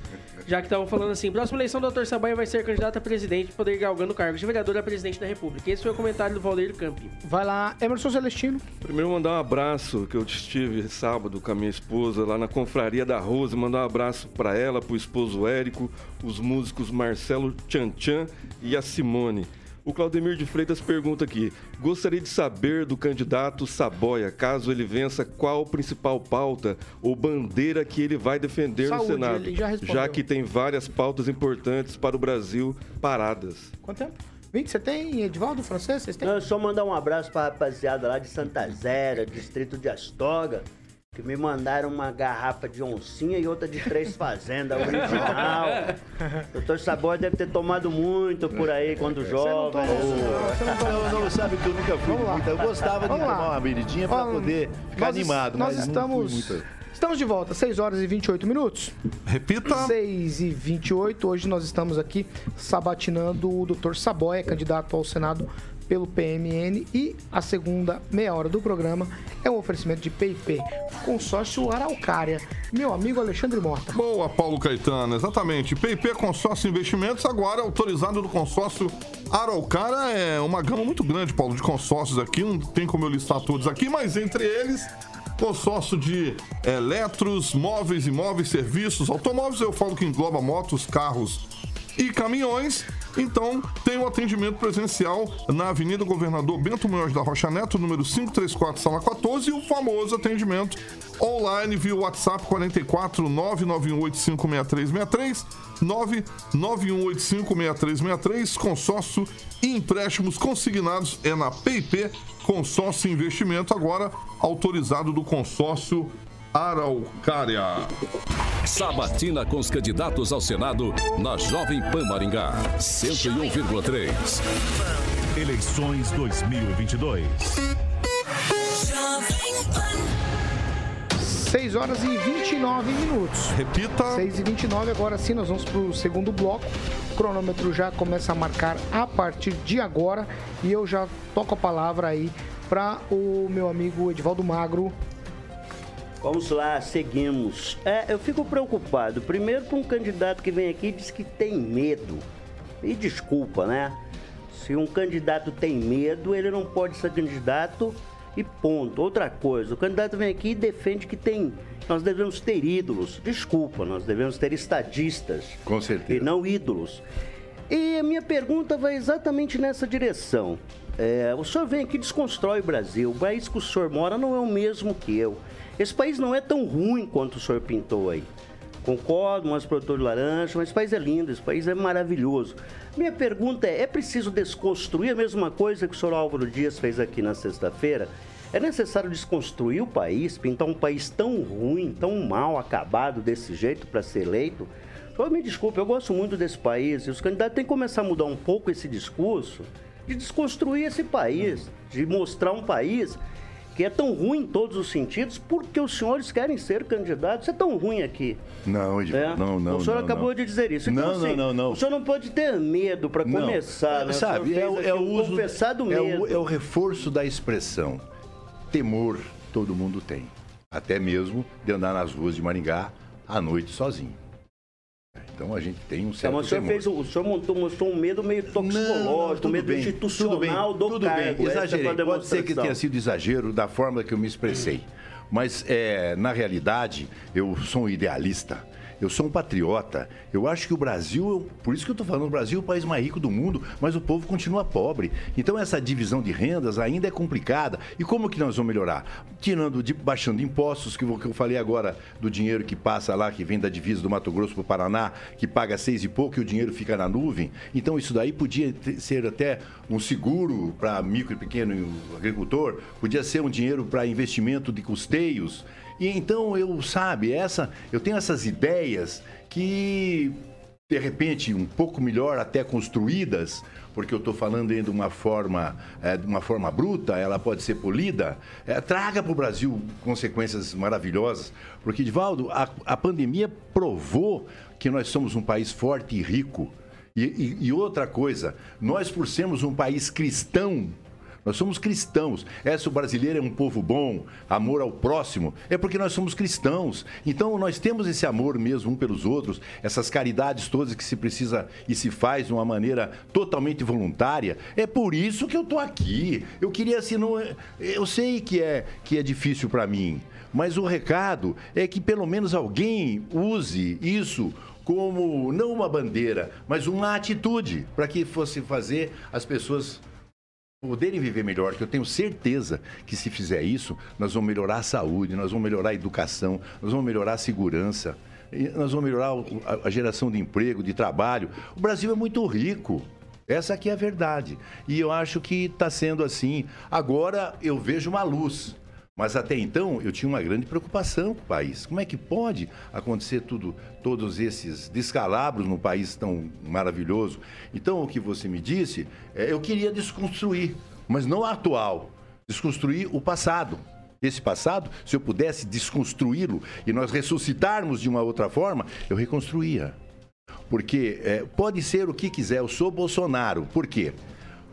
já que estavam falando assim, próxima eleição o Dr. Saboia vai ser candidato a presidente poder ir galgando o cargo de vereador a presidente da República. Esse foi o comentário do Valdeir Campi. Vai lá, Emerson Celestino. Primeiro mandar um abraço, que eu estive sábado com a minha esposa lá na Confraria da Rose, mandar um abraço para ela, pro esposo Érico, os músicos Marcelo Tchan Tchan e a Simone. O Claudemir de Freitas pergunta aqui: gostaria de saber do candidato Saboia, caso ele vença, qual principal pauta ou bandeira que ele vai defender Saúde, no Senado, já, já, que tem várias pautas importantes para o Brasil paradas. Quanto tempo? Vinte, você tem Edvaldo Francês? Vocês têm? Não, só mandar um abraço para a rapaziada lá de Santa Zélia, distrito de Astoga que me mandaram uma garrafa de oncinha e outra de três fazendas original. (laughs) Doutor Sabor deve ter tomado muito por aí quando jovem. Não, não, não, sabe que eu nunca fui muito. Eu gostava Vamos de lá. tomar uma bebidinha para poder ficar nós, animado. Nós estamos... Estamos de volta, 6 horas e 28 minutos. Repita. 6 e 28. Hoje nós estamos aqui sabatinando o Dr. Saboia, candidato ao Senado pelo PMN e a segunda meia hora do programa é um oferecimento de PIP, consórcio Araucária. Meu amigo Alexandre Mota. Boa, Paulo Caetano, exatamente. PIP Consórcio Investimentos, agora autorizado do consórcio Araucária. É uma gama muito grande, Paulo, de consórcios aqui. Não tem como eu listar todos aqui, mas entre eles consórcio de eletros, móveis, imóveis, serviços, automóveis, eu falo que engloba motos, carros e caminhões. Então, tem o um atendimento presencial na Avenida Governador Bento Munhoz da Rocha Neto, número 534, sala 14, e o famoso atendimento online via WhatsApp 44 991856363, 991856363, consórcio e empréstimos consignados é na PIP Consórcio Investimento, agora autorizado do consórcio Araucária. Sabatina com os candidatos ao Senado na Jovem Pan Maringá, 101,3. Eleições 2022. 6 horas e 29 minutos. Repita. 6 e 29, agora sim nós vamos para o segundo bloco. O cronômetro já começa a marcar a partir de agora e eu já toco a palavra aí para o meu amigo Edvaldo Magro Vamos lá, seguimos. É, eu fico preocupado. Primeiro com um candidato que vem aqui e diz que tem medo. E desculpa, né? Se um candidato tem medo, ele não pode ser candidato e ponto. Outra coisa, o candidato vem aqui e defende que tem. Nós devemos ter ídolos. Desculpa, nós devemos ter estadistas. Com certeza. E não ídolos. E a minha pergunta vai exatamente nessa direção. É, o senhor vem aqui e desconstrói o Brasil. O país que o senhor mora não é o mesmo que eu. Esse país não é tão ruim quanto o senhor pintou aí. Concordo, mas produtor de laranja, mas esse país é lindo, esse país é maravilhoso. Minha pergunta é: é preciso desconstruir a mesma coisa que o senhor Álvaro Dias fez aqui na sexta-feira? É necessário desconstruir o país, pintar um país tão ruim, tão mal acabado desse jeito para ser eleito? Senhor, me desculpe, eu gosto muito desse país e os candidatos têm que começar a mudar um pouco esse discurso de desconstruir esse país, de mostrar um país que é tão ruim em todos os sentidos, porque os senhores querem ser candidatos. É tão ruim aqui. Não, É? não, não. O senhor não, acabou não. de dizer isso. Não, Então, não, assim, não, não. O senhor não pode ter medo para Não. começar, né? Sabe, o é, o- é o um uso. confessado é, medo. o, é o reforço da expressão. Temor todo mundo tem. Até mesmo de andar nas ruas de Maringá à noite sozinho. Então a gente tem um Então, certo mas o senhor, temor. fez, o senhor montou, mostrou um medo meio toxicológico, tudo medo bem, institucional tudo bem, do tudo cargo. bem, a exagerei. Pode ser que tenha sido exagero da forma que eu me expressei. Mas, é, na realidade, eu sou um idealista. Eu sou um patriota. Eu acho que o Brasil, por isso que eu estou falando, o Brasil é o país mais rico do mundo, mas o povo continua pobre. Então essa divisão de rendas ainda é complicada. E como que nós vamos melhorar? Tirando, de- baixando impostos, que, eu- falei agora do dinheiro que passa lá, que vem da divisa do Mato Grosso para o Paraná, que paga seis e pouco e o dinheiro fica na nuvem. Então isso daí podia ser até um seguro para micro e pequeno agricultor, podia ser um dinheiro para investimento de custeios. E então eu, sabe, essa, eu tenho essas ideias que de repente um pouco melhor até construídas, porque eu estou falando de uma forma, eh, de uma forma bruta, ela pode ser polida, eh, traga para o Brasil consequências maravilhosas, porque Divaldo, a, a pandemia provou que nós somos um país forte e rico. E, e- e outra coisa, nós por sermos um país cristão, nós somos cristãos. Se o brasileiro é um povo bom, amor ao próximo, é porque nós somos cristãos. Então nós temos esse amor mesmo um pelos outros, essas caridades todas que se precisa e se faz de uma maneira totalmente voluntária. É por isso que eu tô aqui. Eu queria assim, não, eu sei que é que é difícil para mim, mas o recado é que pelo menos alguém use isso como não uma bandeira, mas uma atitude para que fosse fazer as pessoas poderem viver melhor, que eu tenho certeza que se fizer isso, nós vamos melhorar a saúde, nós vamos melhorar a educação, nós vamos melhorar a segurança, nós vamos melhorar a geração de emprego, de trabalho. O Brasil é muito rico. Essa aqui é a verdade. E eu acho que está sendo assim. Agora eu vejo uma luz. Mas até então eu tinha uma grande preocupação com o país. Como é que pode acontecer tudo, todos esses descalabros num país tão maravilhoso? Então o que você me disse, é, eu queria desconstruir, mas não o atual, desconstruir o passado. Esse passado, se eu pudesse desconstruí-lo e nós ressuscitarmos de uma outra forma, eu reconstruía. Porque é, pode ser o que quiser, eu sou Bolsonaro. Por quê?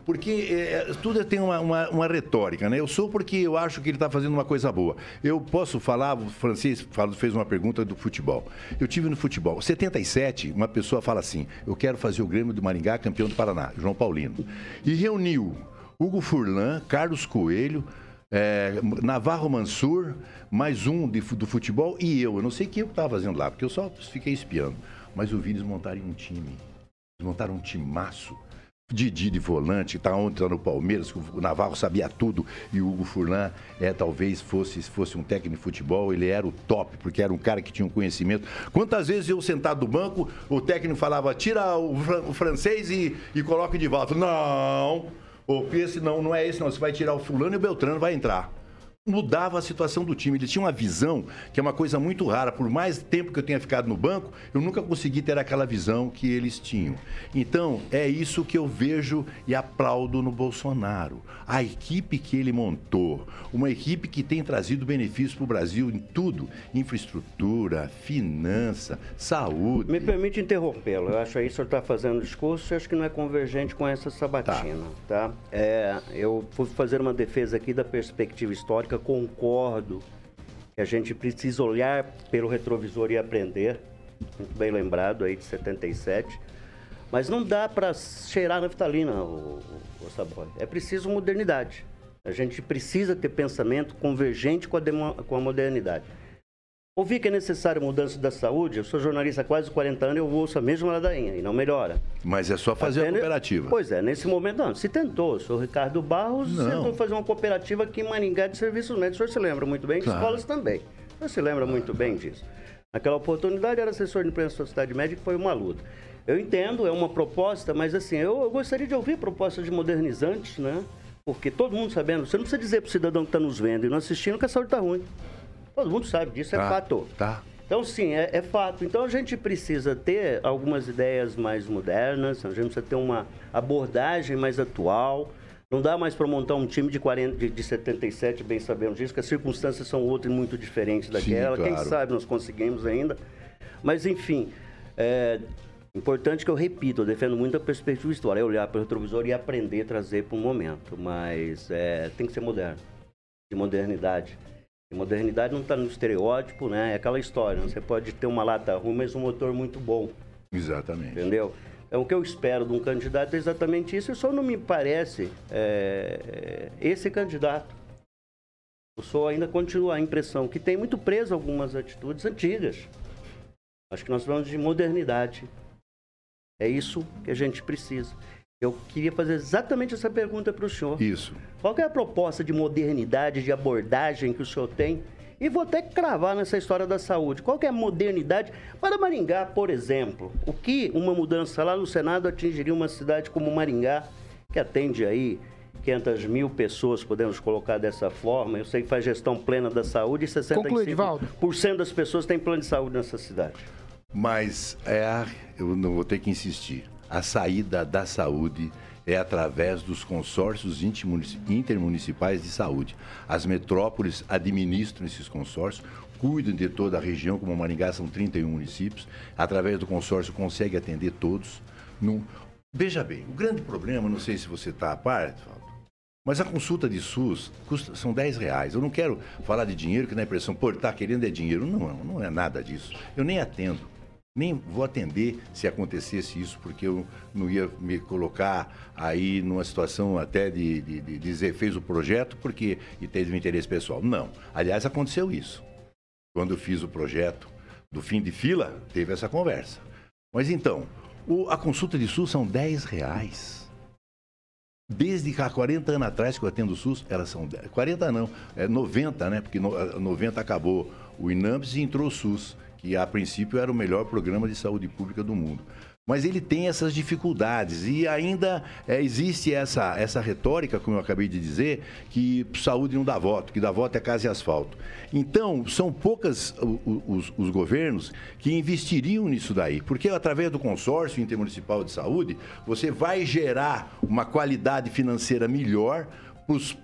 Porque é, tudo tem uma, uma, uma retórica, né? Eu sou porque eu acho que ele está fazendo uma coisa boa. Eu posso falar, o francês fez uma pergunta do futebol. Eu tive no futebol. 77, uma pessoa fala assim: eu quero fazer o Grêmio do Maringá campeão do Paraná, João Paulino. E reuniu Hugo Furlan, Carlos Coelho, é, Navarro Mansur, mais um de do futebol e eu. Eu não sei quem eu estava fazendo lá, porque eu só fiquei espiando. Mas eu vi eles montarem um time. Eles montaram um timaço. Didi de volante, tá ontem tá no Palmeiras, o Navarro sabia tudo e o Hugo Furlan é, talvez fosse, fosse um técnico de futebol, ele era o top, porque era um cara que tinha um conhecimento. Quantas vezes eu sentado no banco, o técnico falava, tira o, fran- o francês e, e coloca de volta. Não! Ou esse não, não é esse não, você vai tirar o fulano e o Beltrano vai entrar mudava a situação do time. Ele tinha uma visão que é uma coisa muito rara. Por mais tempo que eu tenha ficado no banco, eu nunca consegui ter aquela visão que eles tinham. Então, é isso que eu vejo e aplaudo no Bolsonaro. A equipe que ele montou, uma equipe que tem trazido benefícios para o Brasil em tudo: infraestrutura, finança, saúde. Me permite interrompê-lo. Eu acho aí que o senhor está fazendo um discurso e acho que não é convergente com essa sabatina. Tá. É, eu fui fazer uma defesa aqui da perspectiva histórica, concordo que a gente precisa olhar pelo retrovisor e aprender, muito bem lembrado aí de 77, mas não dá para cheirar naftalina, o, o, o Saboy. É preciso modernidade. A gente precisa ter pensamento convergente com a, com a modernidade. Ouvi que é necessário mudança da saúde, eu sou jornalista há quase 40 anos, eu ouço a mesma ladainha e não melhora. Mas é só fazer Até a cooperativa. Pois é, nesse momento não, se tentou. O senhor Ricardo Barros Não. tentou fazer uma cooperativa aqui em Maringá de serviços médicos. O senhor se lembra muito bem, de Claro. escolas também. O senhor se lembra muito bem disso. Naquela oportunidade era assessor de imprensa da Sociedade Médica, foi uma luta. Eu entendo, é uma proposta, mas assim, eu, eu gostaria de ouvir propostas de modernizantes, né? Porque todo mundo sabendo, você não precisa dizer para o cidadão que está nos vendo e não assistindo que a saúde está ruim. Todo mundo sabe disso, é Tá, fato. Tá. Então, sim, é, é fato. Então, a gente precisa ter algumas ideias mais modernas, a gente precisa ter uma abordagem mais atual. Não dá mais para montar um time de, 40, de, de 77, bem sabemos disso, que as circunstâncias são outras e muito diferentes daquela. Quem claro. sabe nós conseguimos ainda. Mas, enfim, é importante que eu repito, eu defendo muito a perspectiva histórica, é olhar para o retrovisor e aprender, trazer para o momento. Mas é, tem que ser moderno, de modernidade. Modernidade não está no estereótipo, né? É aquela história, né? você pode ter uma lata ruim, mas um motor muito bom. Exatamente. Entendeu? Então, o que eu espero de um candidato é exatamente isso. E só não me parece é, é, esse candidato. Eu só ainda continuo a impressão que tem muito preso algumas atitudes antigas. Acho que nós vamos de modernidade. É isso que a gente precisa. Eu queria fazer exatamente essa pergunta para o senhor. Isso. Qual que é a proposta de modernidade, de abordagem que o senhor tem? E vou até cravar nessa história da saúde. Qual que é a modernidade para Maringá, por exemplo? O que uma mudança lá no Senado atingiria uma cidade como Maringá, que atende aí 500 mil pessoas, podemos colocar dessa forma. Eu sei que faz gestão plena da saúde e 65% Conclui, Edivaldo. das pessoas têm plano de saúde nessa cidade. Mas é, a- eu não vou ter que insistir. A saída da saúde é através dos consórcios intermunici- intermunicipais de saúde. As metrópoles administram esses consórcios, cuidam de toda a região, como Maringá são 31 municípios. Através do consórcio consegue atender todos. Num- Veja bem, o grande problema, não sei se você está a par, mas a consulta de SUS custa, são 10 reais. Eu não quero falar de dinheiro, que dá a impressão, pô, ele tá querendo é dinheiro. Não, não é nada disso. Eu nem atendo. Nem vou atender se acontecesse isso, porque eu não ia me colocar aí numa situação até de, de- de dizer fez o projeto porque e teve um interesse pessoal. Não. Aliás, aconteceu isso. Quando eu fiz o projeto do fim de fila, teve essa conversa. Mas então, o- a consulta de SUS são 10 reais. Desde há 40 anos atrás que eu atendo o SUS, elas são 10, 40 não, é 90, né? Porque no, eh, 90 acabou o INAMPS e entrou o SUS, que a princípio era o melhor programa de saúde pública do mundo. Mas ele tem essas dificuldades e ainda eh, existe essa, essa retórica, como eu acabei de dizer, que saúde não dá voto, que dá voto é casa e asfalto. Então, são poucas os, os governos que investiriam nisso daí, porque através do consórcio intermunicipal de saúde, você vai gerar uma qualidade financeira melhor para os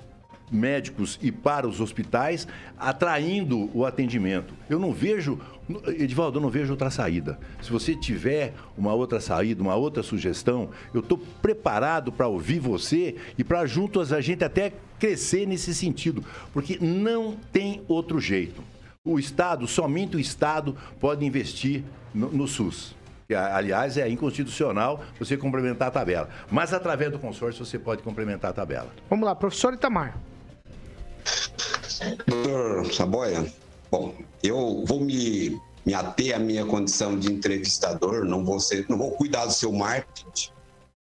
médicos e para os hospitais, atraindo o atendimento. Eu não vejo, Edivaldo, eu não vejo outra saída. Se você tiver uma outra saída, uma outra sugestão, eu estou preparado para ouvir você e para juntos a gente até crescer nesse sentido, porque não tem outro jeito. O Estado, somente o Estado pode investir no, no SUS. Aliás, é inconstitucional você complementar a tabela. Mas através do consórcio você pode complementar a tabela. Vamos lá, professor Itamar. Doutor Saboia, bom, eu vou me, me ater à minha condição de entrevistador, não vou, ser, não vou cuidar do seu marketing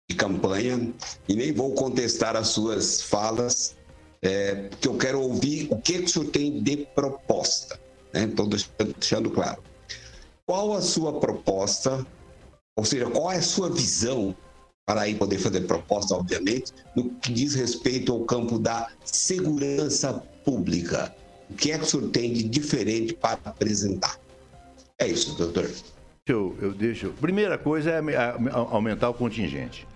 de campanha e nem vou contestar as suas falas, é, porque eu quero ouvir o que, que o senhor tem de proposta. Estou deixando, deixando claro. Qual a sua proposta, ou seja, qual é a sua visão para aí poder fazer proposta, obviamente, no que diz respeito ao campo da segurança pública. O que é que o senhor tem de diferente para apresentar? É isso, doutor. Eu, eu deixo. Primeira coisa é aumentar o contingente,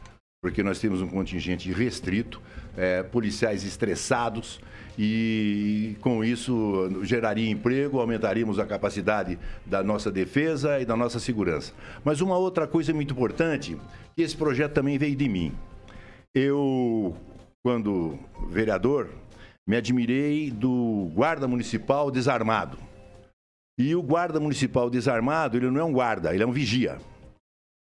porque nós temos um contingente restrito, é, policiais estressados e com isso geraria emprego, aumentaríamos a capacidade da nossa defesa e da nossa segurança. Mas uma outra coisa muito importante, que esse projeto também veio de mim. Eu, quando vereador, me admirei do guarda municipal desarmado. E o guarda municipal desarmado, ele não é um guarda, ele é um vigia.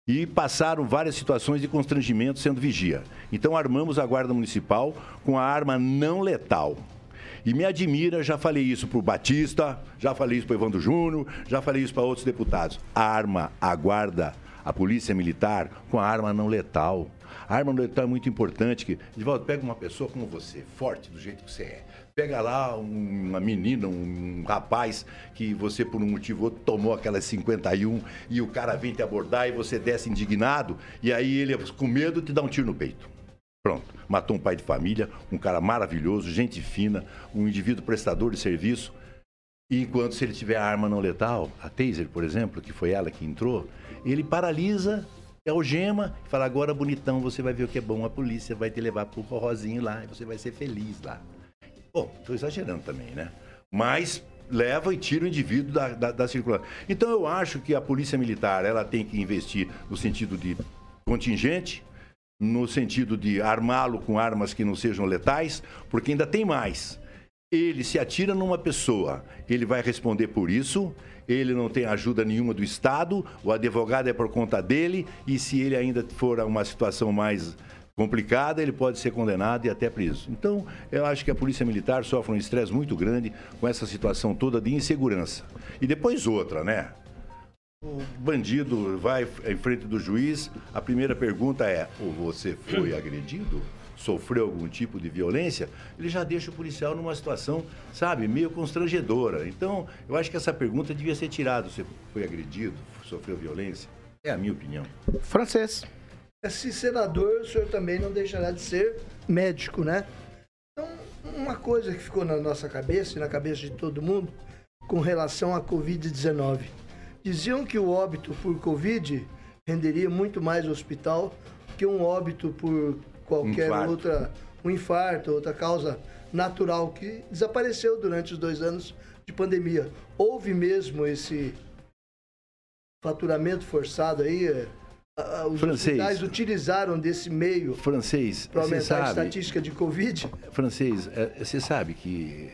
E passaram várias situações de constrangimento sendo vigia. Então armamos a guarda municipal com a arma não letal. E me admira, já falei isso para o Batista, já falei isso para o Evandro Júnior, já falei isso para outros deputados. A arma, a guarda, a polícia militar com a arma não letal. A arma não letal é muito importante. Que, volta, pega uma pessoa como você, forte do jeito que você é. Pega lá uma menina, um rapaz que você, por um motivo ou outro, tomou aquelas 51 e o cara vem te abordar e você desce indignado e aí ele, com medo, te dá um tiro no peito. Pronto, matou um pai de família, um cara maravilhoso, gente fina, um indivíduo prestador de serviço. E enquanto se ele tiver a arma não letal, a taser, por exemplo, que foi ela que entrou, ele paralisa, algema e fala: agora bonitão, você vai ver o que é bom, a polícia vai te levar pro forrozinho lá e você vai ser feliz lá. Bom, estou exagerando também, né? Mas leva e tira o indivíduo da, da, da circulação. Então eu acho que a polícia militar ela tem que investir no sentido de contingente, no sentido de armá-lo com armas que não sejam letais, porque ainda tem mais. Ele se atira numa pessoa, ele vai responder por isso, ele não tem ajuda nenhuma do Estado, o advogado é por conta dele, e se ele ainda for uma situação mais complicada, ele pode ser condenado e até preso. Então, eu acho que a Polícia Militar sofre um estresse muito grande com essa situação toda de insegurança. E depois outra, né? O bandido vai em frente do juiz, a primeira pergunta é: você foi agredido? Sofreu algum tipo de violência? Ele já deixa o policial numa situação, sabe, meio constrangedora. Então, eu acho que essa pergunta devia ser tirada: você foi agredido? Sofreu violência? É a minha opinião. Francês. Se senador, o senhor também não deixará de ser médico, né? Então, uma coisa que ficou na nossa cabeça e na cabeça de todo mundo com relação à Covid-19 Diziam que o óbito por Covid renderia muito mais hospital que um óbito por qualquer infarto. outra, um infarto, outra causa natural que desapareceu durante os dois anos de pandemia. Houve mesmo esse faturamento forçado aí? É, os francês, hospitais utilizaram desse meio francês para aumentar sabe, a estatística de Covid? Francês, é, você sabe que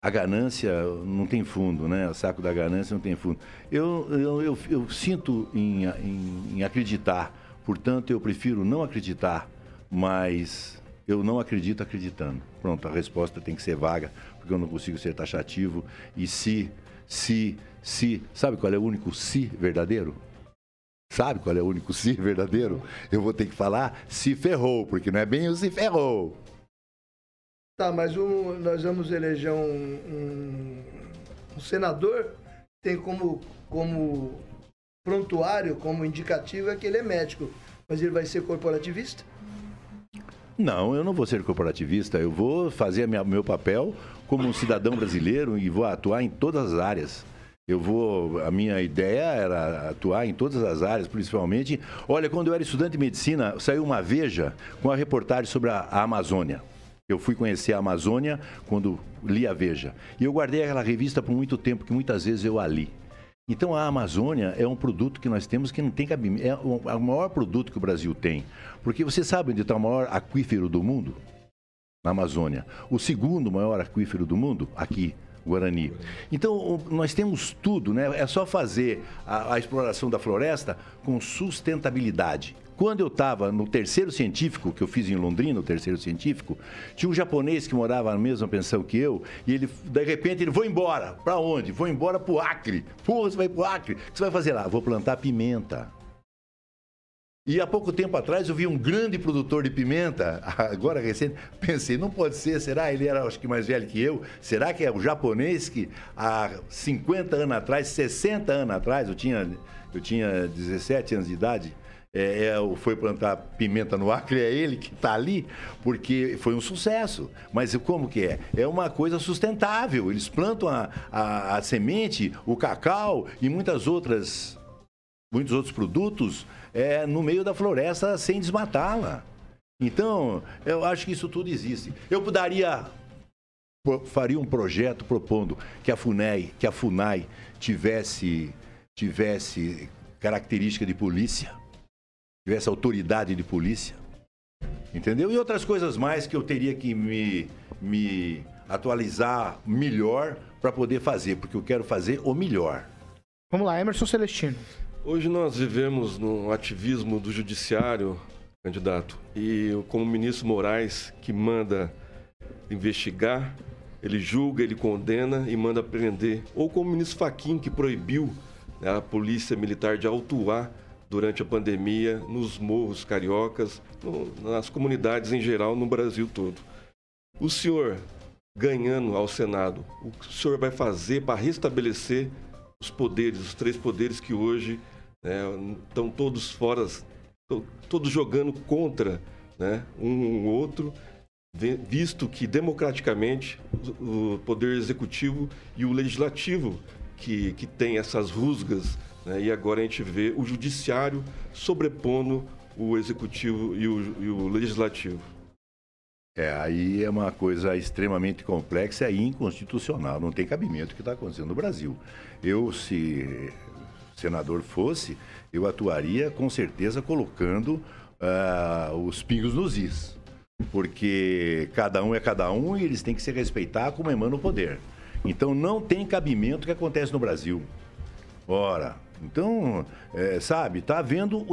a ganância não tem fundo, né? O saco da ganância não tem fundo. Eu, eu, eu, eu sinto em, em, em, acreditar, portanto, eu prefiro não acreditar, mas eu não acredito acreditando. Pronto, a resposta tem que ser vaga, porque eu não consigo ser taxativo. E se, se, se. Sabe qual é o único se verdadeiro? Sabe qual é o único (laughs) se verdadeiro? Eu vou ter que falar se ferrou, porque não é bem o se ferrou. Tá, mas um, nós vamos eleger um, um, um senador tem como, como prontuário, como indicativo, é que ele é médico. Mas ele vai ser corporativista? Não, eu não vou ser corporativista. Eu vou fazer o meu papel como um cidadão brasileiro e vou atuar em todas as áreas. Eu vou. A minha ideia era atuar em todas as áreas, principalmente. Olha, quando eu era estudante de medicina, saiu uma Veja com a reportagem sobre a, a Amazônia. Eu fui conhecer a Amazônia quando li a Veja. E eu guardei aquela revista por muito tempo, que muitas vezes eu a li. Então a Amazônia é um produto que nós temos que não tem cabimento. É o maior produto que o Brasil tem. Porque você sabe onde está o maior aquífero do mundo? Na Amazônia. O segundo maior aquífero do mundo? Aqui, Guarani. Então, nós temos tudo, né? É só fazer a, a exploração da floresta com sustentabilidade. Quando eu estava no terceiro científico, que eu fiz em Londrina, o terceiro científico, tinha um japonês que morava na mesma pensão que eu, e ele, de repente, ele, vou embora. Para onde? Vou embora para o Acre. Porra, você vai para o Acre. O que você vai fazer lá? Vou plantar pimenta. E há pouco tempo atrás eu vi um grande produtor de pimenta, (laughs) agora recente, pensei, não pode ser, será? Ele era acho que mais velho que eu, será que é o japonês que há 50 anos atrás, 60 anos atrás, eu tinha, eu tinha 17 anos de idade, é, é, foi plantar pimenta no Acre, é ele que está ali, porque foi um sucesso. Mas como que é? É uma coisa sustentável. Eles plantam a, a, a semente, o cacau e muitas outras, muitos outros produtos é, no meio da floresta sem desmatá-la. Então, eu acho que isso tudo existe. Eu poderia faria um projeto propondo que a FUNEI, que a FUNAI tivesse tivesse característica de polícia tivesse autoridade de polícia, entendeu? E outras coisas mais que eu teria que me, me atualizar melhor para poder fazer, porque eu quero fazer o melhor. Vamos lá, Emerson Celestino. Hoje nós vivemos num ativismo do judiciário, candidato, e como o ministro Moraes, que manda investigar, ele julga, ele condena e manda prender. Ou como o ministro Faquim, que proibiu né, a polícia militar de autuar durante a pandemia nos morros cariocas, nas comunidades em geral, no Brasil todo. O senhor, ganhando ao Senado, o que o senhor vai fazer para restabelecer os poderes, os três poderes que hoje né, estão todos fora, todos jogando contra né, um outro, visto que democraticamente o poder executivo e o legislativo que, que tem essas rusgas, né, e agora a gente vê o judiciário sobrepondo o executivo e o, e o legislativo. É, aí é uma coisa extremamente complexa e inconstitucional. Não tem cabimento o que está acontecendo no Brasil. Eu, se senador fosse, eu atuaria com certeza colocando uh, os pingos nos is. Porque cada um é cada um e eles têm que se respeitar como emana o poder. Então não tem cabimento o que acontece no Brasil. Ora, então, é, sabe, está havendo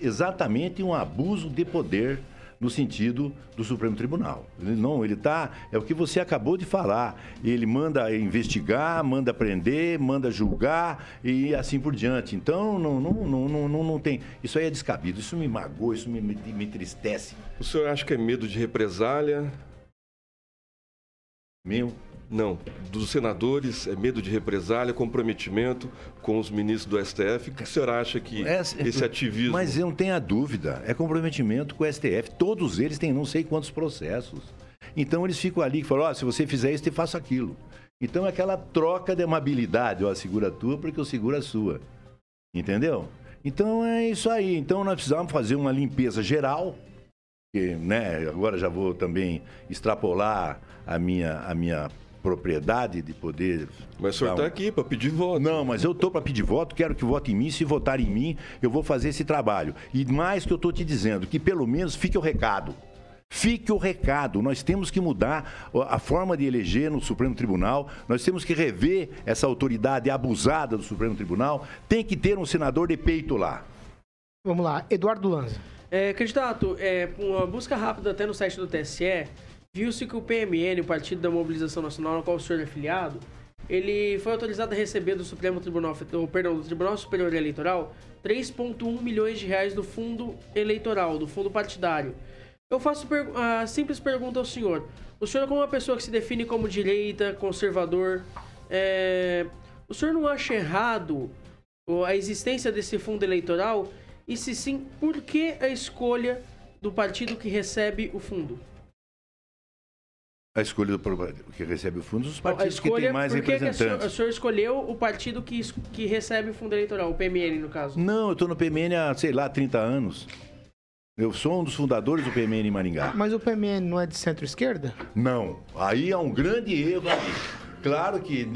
exatamente um abuso de poder no sentido do Supremo Tribunal. Ele não, ele está. É o que você acabou de falar. Ele manda investigar, manda prender, manda julgar e assim por diante. Então, não, não, não, não, não, não tem. Isso aí é descabido. Isso me magoa, isso me, me, me entristece. O senhor acha que é medo de represália? Meu, não, dos senadores, é medo de represália, comprometimento com os ministros do STF. O que o senhor acha que é, esse ativismo. Mas eu não tenho a dúvida, é comprometimento com o STF. Todos eles têm não sei quantos processos. Então eles ficam ali e falam: oh, se você fizer isso, eu faço aquilo. Então é aquela troca de amabilidade, ó, segura a tua porque eu seguro a sua. Entendeu? Então é isso aí. Então nós precisamos fazer uma limpeza geral. Que, né, agora já vou também extrapolar a minha, a minha propriedade de poder. Mas o senhor está um... aqui para pedir voto. Não, mas eu estou para pedir voto, quero que vote em mim. Se votar em mim, eu vou fazer esse trabalho. E mais que eu estou te dizendo, que pelo menos fique o recado. Fique o recado. Nós temos que mudar a forma de eleger no Supremo Tribunal. Nós temos que rever essa autoridade abusada do Supremo Tribunal. Tem que ter um senador de peito lá. Vamos lá, Eduardo Lanza. É, candidato, é, uma busca rápida até no site do TSE viu-se que o PMN, o Partido da Mobilização Nacional, ao qual o senhor é afiliado, ele foi autorizado a receber do Supremo Tribunal, ou, perdão, do Tribunal Superior Eleitoral 3,1 milhões de reais do fundo eleitoral, do fundo partidário. Eu faço a simples pergunta ao senhor. O senhor, como uma pessoa que se define como direita, conservador, é... o senhor não acha errado a existência desse fundo eleitoral? E se sim, por que a escolha do partido que recebe o fundo? A escolha do que recebe o fundo, os partidos escolha, que têm mais representantes. o senhor escolheu o partido que, que recebe o fundo eleitoral, o PMN, no caso? Não, eu estou no PMN há, sei lá, 30 anos. Eu sou um dos fundadores do PMN em Maringá. Mas o PMN não é de centro-esquerda? Não. Aí há um grande erro ali. Claro que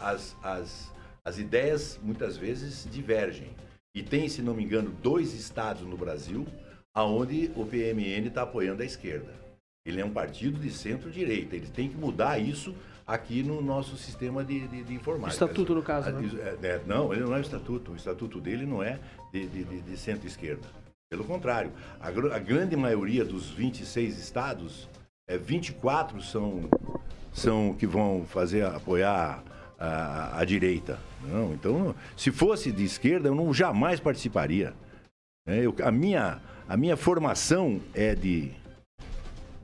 as, as, as ideias muitas vezes divergem. E tem, se não me engano, dois estados no Brasil aonde o PMN está apoiando a esquerda. Ele é um partido de centro-direita. Ele tem que mudar isso aqui no nosso sistema de, de, de informática. Estatuto, no caso, né? É, é, não, ele não é o estatuto. O estatuto dele não é de, de, de centro-esquerda. Pelo contrário, a, a, grande maioria dos 26 estados, é, 24 são, são que vão fazer apoiar a, a, direita. Não, então, se fosse de esquerda, eu não jamais participaria. É, eu, a, minha, a minha formação é de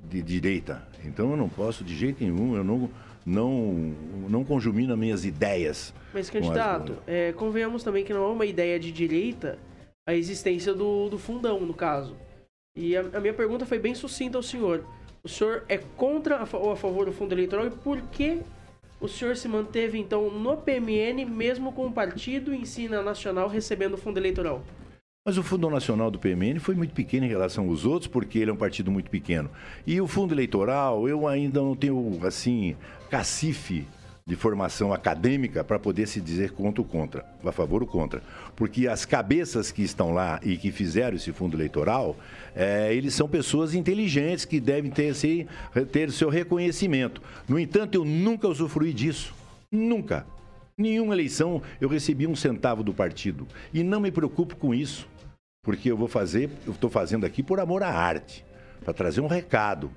de direita. Então eu não posso de jeito nenhum, eu não, não, não conjumino minhas ideias. Mas, candidato, é, convenhamos também que não é uma ideia de direita a existência do, do fundão, no caso. E a, a minha pergunta foi bem sucinta ao senhor. O senhor é contra ou a favor do fundo eleitoral e por que o senhor se manteve, então, no PMN, mesmo com o partido ensina nacional recebendo o fundo eleitoral? Mas o Fundo Nacional do PMN foi muito pequeno em relação aos outros, porque ele é um partido muito pequeno. E o fundo eleitoral, eu ainda não tenho, assim, cacife de formação acadêmica para poder se dizer contra ou contra, a favor ou contra. Porque as cabeças que estão lá e que fizeram esse fundo eleitoral, é, eles são pessoas inteligentes que devem ter, se, ter seu reconhecimento. No entanto, eu nunca usufruí disso. Nunca. Nenhuma eleição eu recebi um centavo do partido. E não me preocupo com isso. Porque eu vou fazer, eu estou fazendo aqui por amor à arte, para trazer um recado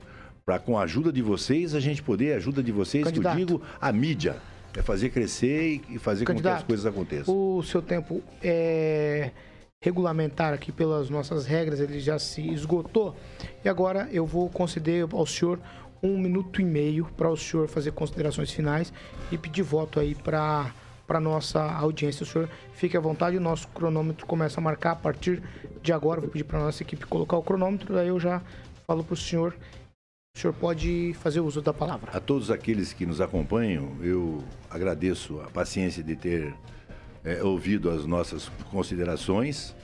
para com a ajuda de vocês, a gente poder, a ajuda de vocês, Candidato. que eu digo, a mídia. É fazer crescer e fazer Candidato, com que as coisas aconteçam. O seu tempo é regulamentar aqui pelas nossas regras, ele já se esgotou. E agora eu vou conceder ao senhor um minuto e meio para o senhor fazer considerações finais e pedir voto aí para para nossa audiência. O senhor fique à vontade, o nosso cronômetro começa a marcar a partir de agora. Vou pedir para nossa equipe colocar o cronômetro, daí eu já falo para o senhor o senhor pode fazer uso da palavra. A todos aqueles que nos acompanham, eu agradeço a paciência de ter é, ouvido as nossas considerações.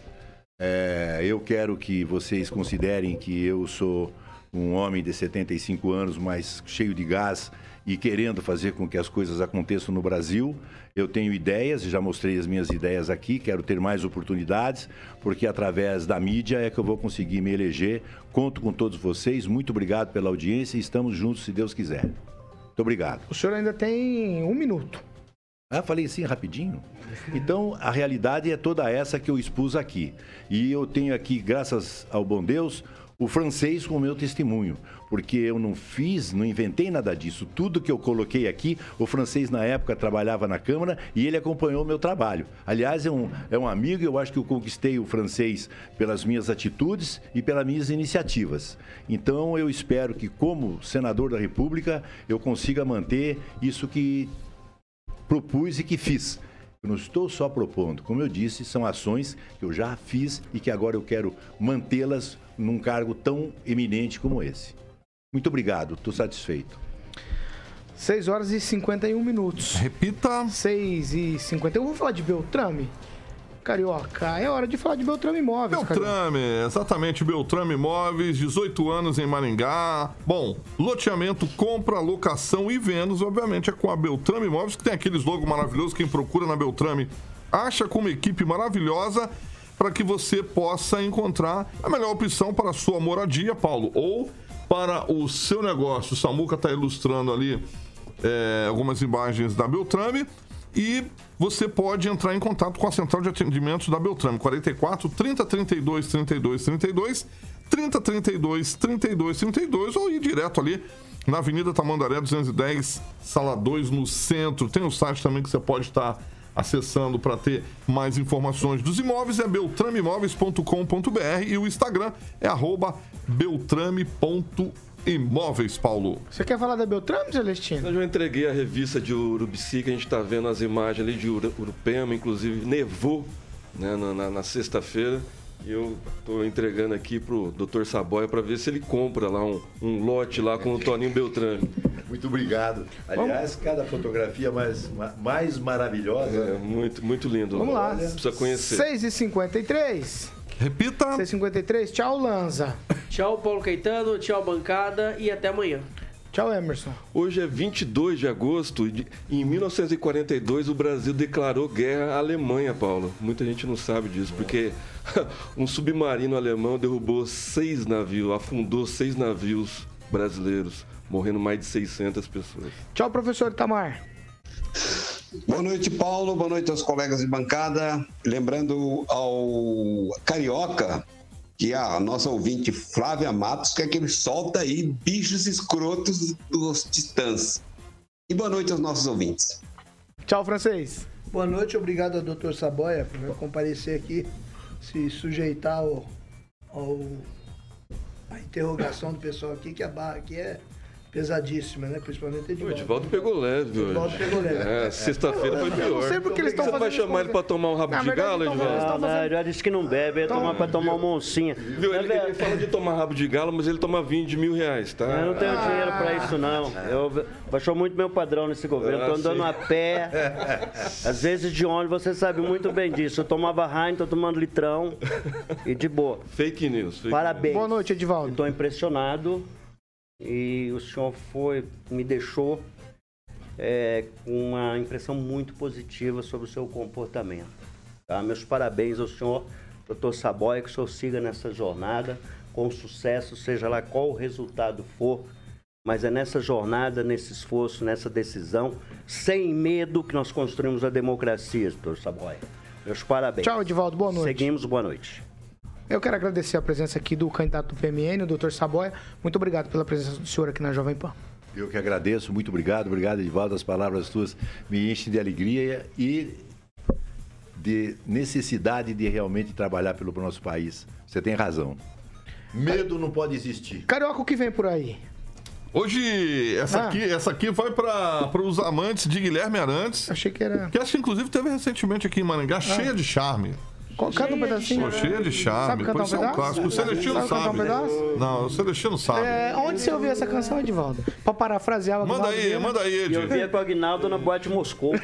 É, eu quero que vocês considerem que eu sou um homem de 75 anos, mas cheio de gás e querendo fazer com que as coisas aconteçam no Brasil. Eu tenho ideias, já mostrei as minhas ideias aqui, quero ter mais oportunidades, porque através da mídia é que eu vou conseguir me eleger. Conto com todos vocês, muito obrigado pela audiência e estamos juntos se Deus quiser. Muito obrigado. O senhor ainda tem um minuto. Ah, falei assim rapidinho? Então, a realidade é toda essa que eu expus aqui. E eu tenho aqui, graças ao bom Deus, o francês com o meu testemunho, porque eu não fiz, não inventei nada disso. Tudo que eu coloquei aqui, o francês na época trabalhava na Câmara e ele acompanhou o meu trabalho. Aliás, é um, é um amigo e eu acho que eu conquistei o francês pelas minhas atitudes e pelas minhas iniciativas. Então, eu espero que, como senador da República, eu consiga manter isso que propus e que fiz. Eu não estou só propondo, como eu disse, são ações que eu já fiz e que agora eu quero mantê-las num cargo tão eminente como esse. Muito obrigado, estou satisfeito. 6 horas e 51 minutos. Repita. 6 e 51. Vamos falar de Beltrame? Carioca, é hora de falar de Beltrame Imóveis. Beltrame, Carioca. exatamente, Beltrame Imóveis, 18 anos em Maringá. Bom, loteamento, compra, locação e vendas, obviamente, é com a Beltrame Imóveis, que tem aqueles logos maravilhosos. Quem procura na Beltrame acha com uma equipe maravilhosa para que você possa encontrar a melhor opção para a sua moradia, Paulo, ou para o seu negócio. O Samuca está ilustrando ali é, algumas imagens da Beltrame e você pode entrar em contato com a central de atendimentos da Beltrame, 44 30 32 32 32, 30 32 32 32 ou ir direto ali na Avenida Tamandaré 210, sala 2, no centro. Tem o site também que você pode estar acessando para ter mais informações dos imóveis é beltrameimóveis.com.br e o Instagram é arroba beltrame.imóveis, Paulo. Você quer falar da Beltrame, Celestino? Eu já entreguei a revista de Urubici, que a gente está vendo as imagens ali de Urupema, inclusive nevou né, na, na, na sexta-feira. E eu estou entregando aqui pro Dr. Saboia para ver se ele compra lá um, um lote lá com o Toninho Beltrame. Muito obrigado. Aliás, cada fotografia mais, mais maravilhosa. É, muito, muito lindo. Vamos lá. Precisa conhecer. 6h53. Repita. 6h53. Tchau, Lanza. Tchau, Paulo Caetano. Tchau, bancada. E até amanhã. Tchau, Emerson. Hoje é 22 de agosto. Em 1942, o Brasil declarou guerra à Alemanha, Paulo. Muita gente não sabe disso, porque (laughs) um submarino alemão derrubou seis navios, afundou seis navios brasileiros, morrendo mais de 600 pessoas. Tchau, professor Tamar. Boa noite, Paulo. Boa noite aos colegas de bancada. Lembrando ao Carioca que a nossa ouvinte Flávia Matos quer que ele solta aí bichos escrotos dos titãs. E boa noite aos nossos ouvintes. Tchau, francês. Boa noite, obrigado ao Dr. Saboia por comparecer aqui, se sujeitar ao, ao a interrogação do pessoal aqui, que a barra aqui é pesadíssima, né? Principalmente Edivaldo. O Edivaldo pegou leve hoje. Edivaldo pegou leve. É, sexta-feira foi pior. Eu não sei porque eles estão Você fazendo vai chamar ele pra tomar um rabo Na de verdade, galo, então, Edivaldo? Não, disse que não bebe, ia tomar pra tomar uma oncinha. Viu? Ele, ele fala de tomar rabo de galo, mas ele toma vinho de mil reais, tá? Eu não tenho dinheiro pra isso, não. Eu baixou muito meu padrão nesse governo. Ah, Tô andando a pé. Às vezes de ônibus, você sabe muito bem disso. Eu tomava Heineken, tô tomando litrão. E de boa. Fake news. Fake Parabéns. Boa noite, Edivaldo. Estou impressionado. E o senhor foi, me deixou é, com uma impressão muito positiva sobre o seu comportamento. Tá? Meus parabéns ao senhor, doutor Saboia, que o senhor siga nessa jornada com sucesso, seja lá qual o resultado for, mas é nessa jornada, nesse esforço, nessa decisão, sem medo que nós construímos a democracia, doutor Saboia. Meus parabéns. Tchau, Edivaldo. Boa noite. Seguimos, boa noite. Eu quero agradecer a presença aqui do candidato do PMN, o doutor Saboia. Muito obrigado pela presença do senhor aqui na Jovem Pan. Eu que agradeço, muito obrigado, obrigado, Edivaldo. As palavras tuas me enchem de alegria e de necessidade de realmente trabalhar pelo nosso país. Você tem razão. Medo não pode existir. Carioca, o que vem por aí? Hoje, essa, Ah. aqui, essa aqui vai para os amantes de Guilherme Arantes. Achei que era. Que acho que inclusive teve recentemente aqui em Maringá, cheia de charme. Canta um pedacinho. Pô, cheia de charme. Sabe cantar um isso é um pedaço? clássico. O Celestino Sabe cantar um sabe. pedaço? Não, o Celestino sabe. É, onde você ouviu essa canção, Edivaldo? Pra parafrasear o Manda aí, manda aí, E eu via com o Agnaldo na Boate Moscou. (laughs)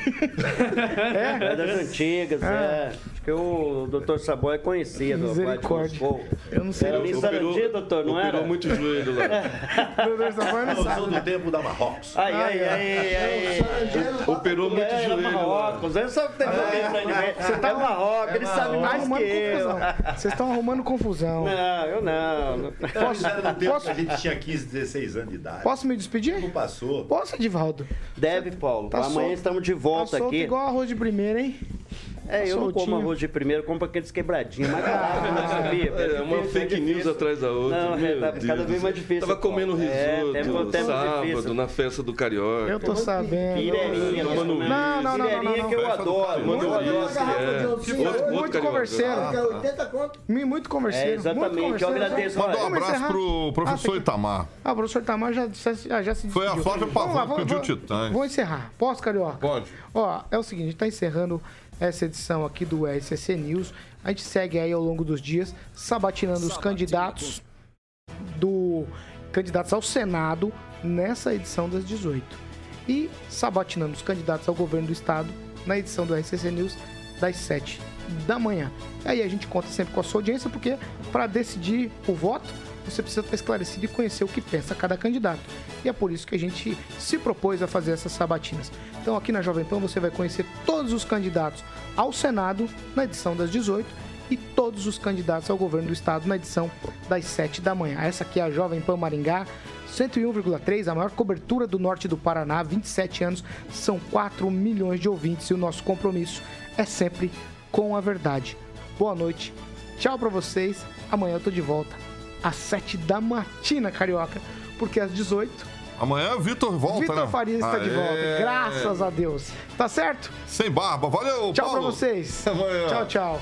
é? das antigas, é. Acho que o doutor Saboia conhecia Misericórdia. Moscou. Eu não sei. Era ali Sarandi, doutor, não era? Operou muito joelho lá. (laughs) Meu Deus, Saboia não sabe. do tempo da Marrocos. Ai, ai, ai, ai. Operou muito É, joelho lá. Marrocos, ele sabe que tem problema Você tá Marrocos, ele sabe mais arrumando que eu. confusão. Vocês estão arrumando confusão. Não, eu não. Posso, era do tempo posso- que a gente tinha 15, 16 anos de idade. Posso me despedir? Não passou. Posso, Edivaldo? Deve, Paulo. Tá Amanhã solto. estamos de Tá volta solto aqui. igual arroz de primeira, hein? É, eu não como arroz de primeiro, eu como aqueles quebradinhos. Mas não (laughs) sabia. É, uma difícil, fake é news atrás da outra. Não, é, tá cada vez mais difícil, Tava comendo. É, risoto tempo- tempo sábado difícil. na festa do Carioca. Eu tô sabendo. Pirerinha. Não, não, não, não, Pirerinha não, que eu adoro. Mano, eu adoro. Mano, é. Outro- outro Muito carioca. converseiro. Que é 80 conto. Muito converseiro. É, exatamente, eu agradeço. Manda um abraço pro professor Ah, Itamar. Ah, o professor Tamar já, se Foi a. Flávia Pavão lá, que pediu Titãs. Vou encerrar. Posso, Carioca? Pode. Ó, é o seguinte, a gente tá encerrando essa edição aqui do SSC News. A gente segue aí ao longo dos dias, sabatinando os candidatos do candidatos ao Senado nessa edição das 18. E sabatinando os candidatos ao governo do estado na edição do RCC News das 7 da manhã. E aí a gente conta sempre com a sua audiência, porque para decidir o voto, você precisa estar esclarecido e conhecer o que pensa cada candidato. E é por isso que a gente se propôs a fazer essas sabatinas. Então aqui na Jovem Pan você vai conhecer todos os candidatos ao Senado na edição das 18 e todos os candidatos ao governo do estado na edição das 7 da manhã. Essa aqui é a Jovem Pan Maringá, 101,3, a maior cobertura do norte do Paraná, 27 anos, são 4 milhões de ouvintes e o nosso compromisso é sempre com a verdade. Boa noite, tchau pra vocês, amanhã eu tô de volta às 7 da matina, carioca, porque às 18 Amanhã Vitor volta, Vitor né? Farias está de Aê. volta, graças a Deus. Tá certo? Sem barba. Valeu, Tchau Paulo. pra vocês. Amanhã. Tchau, tchau.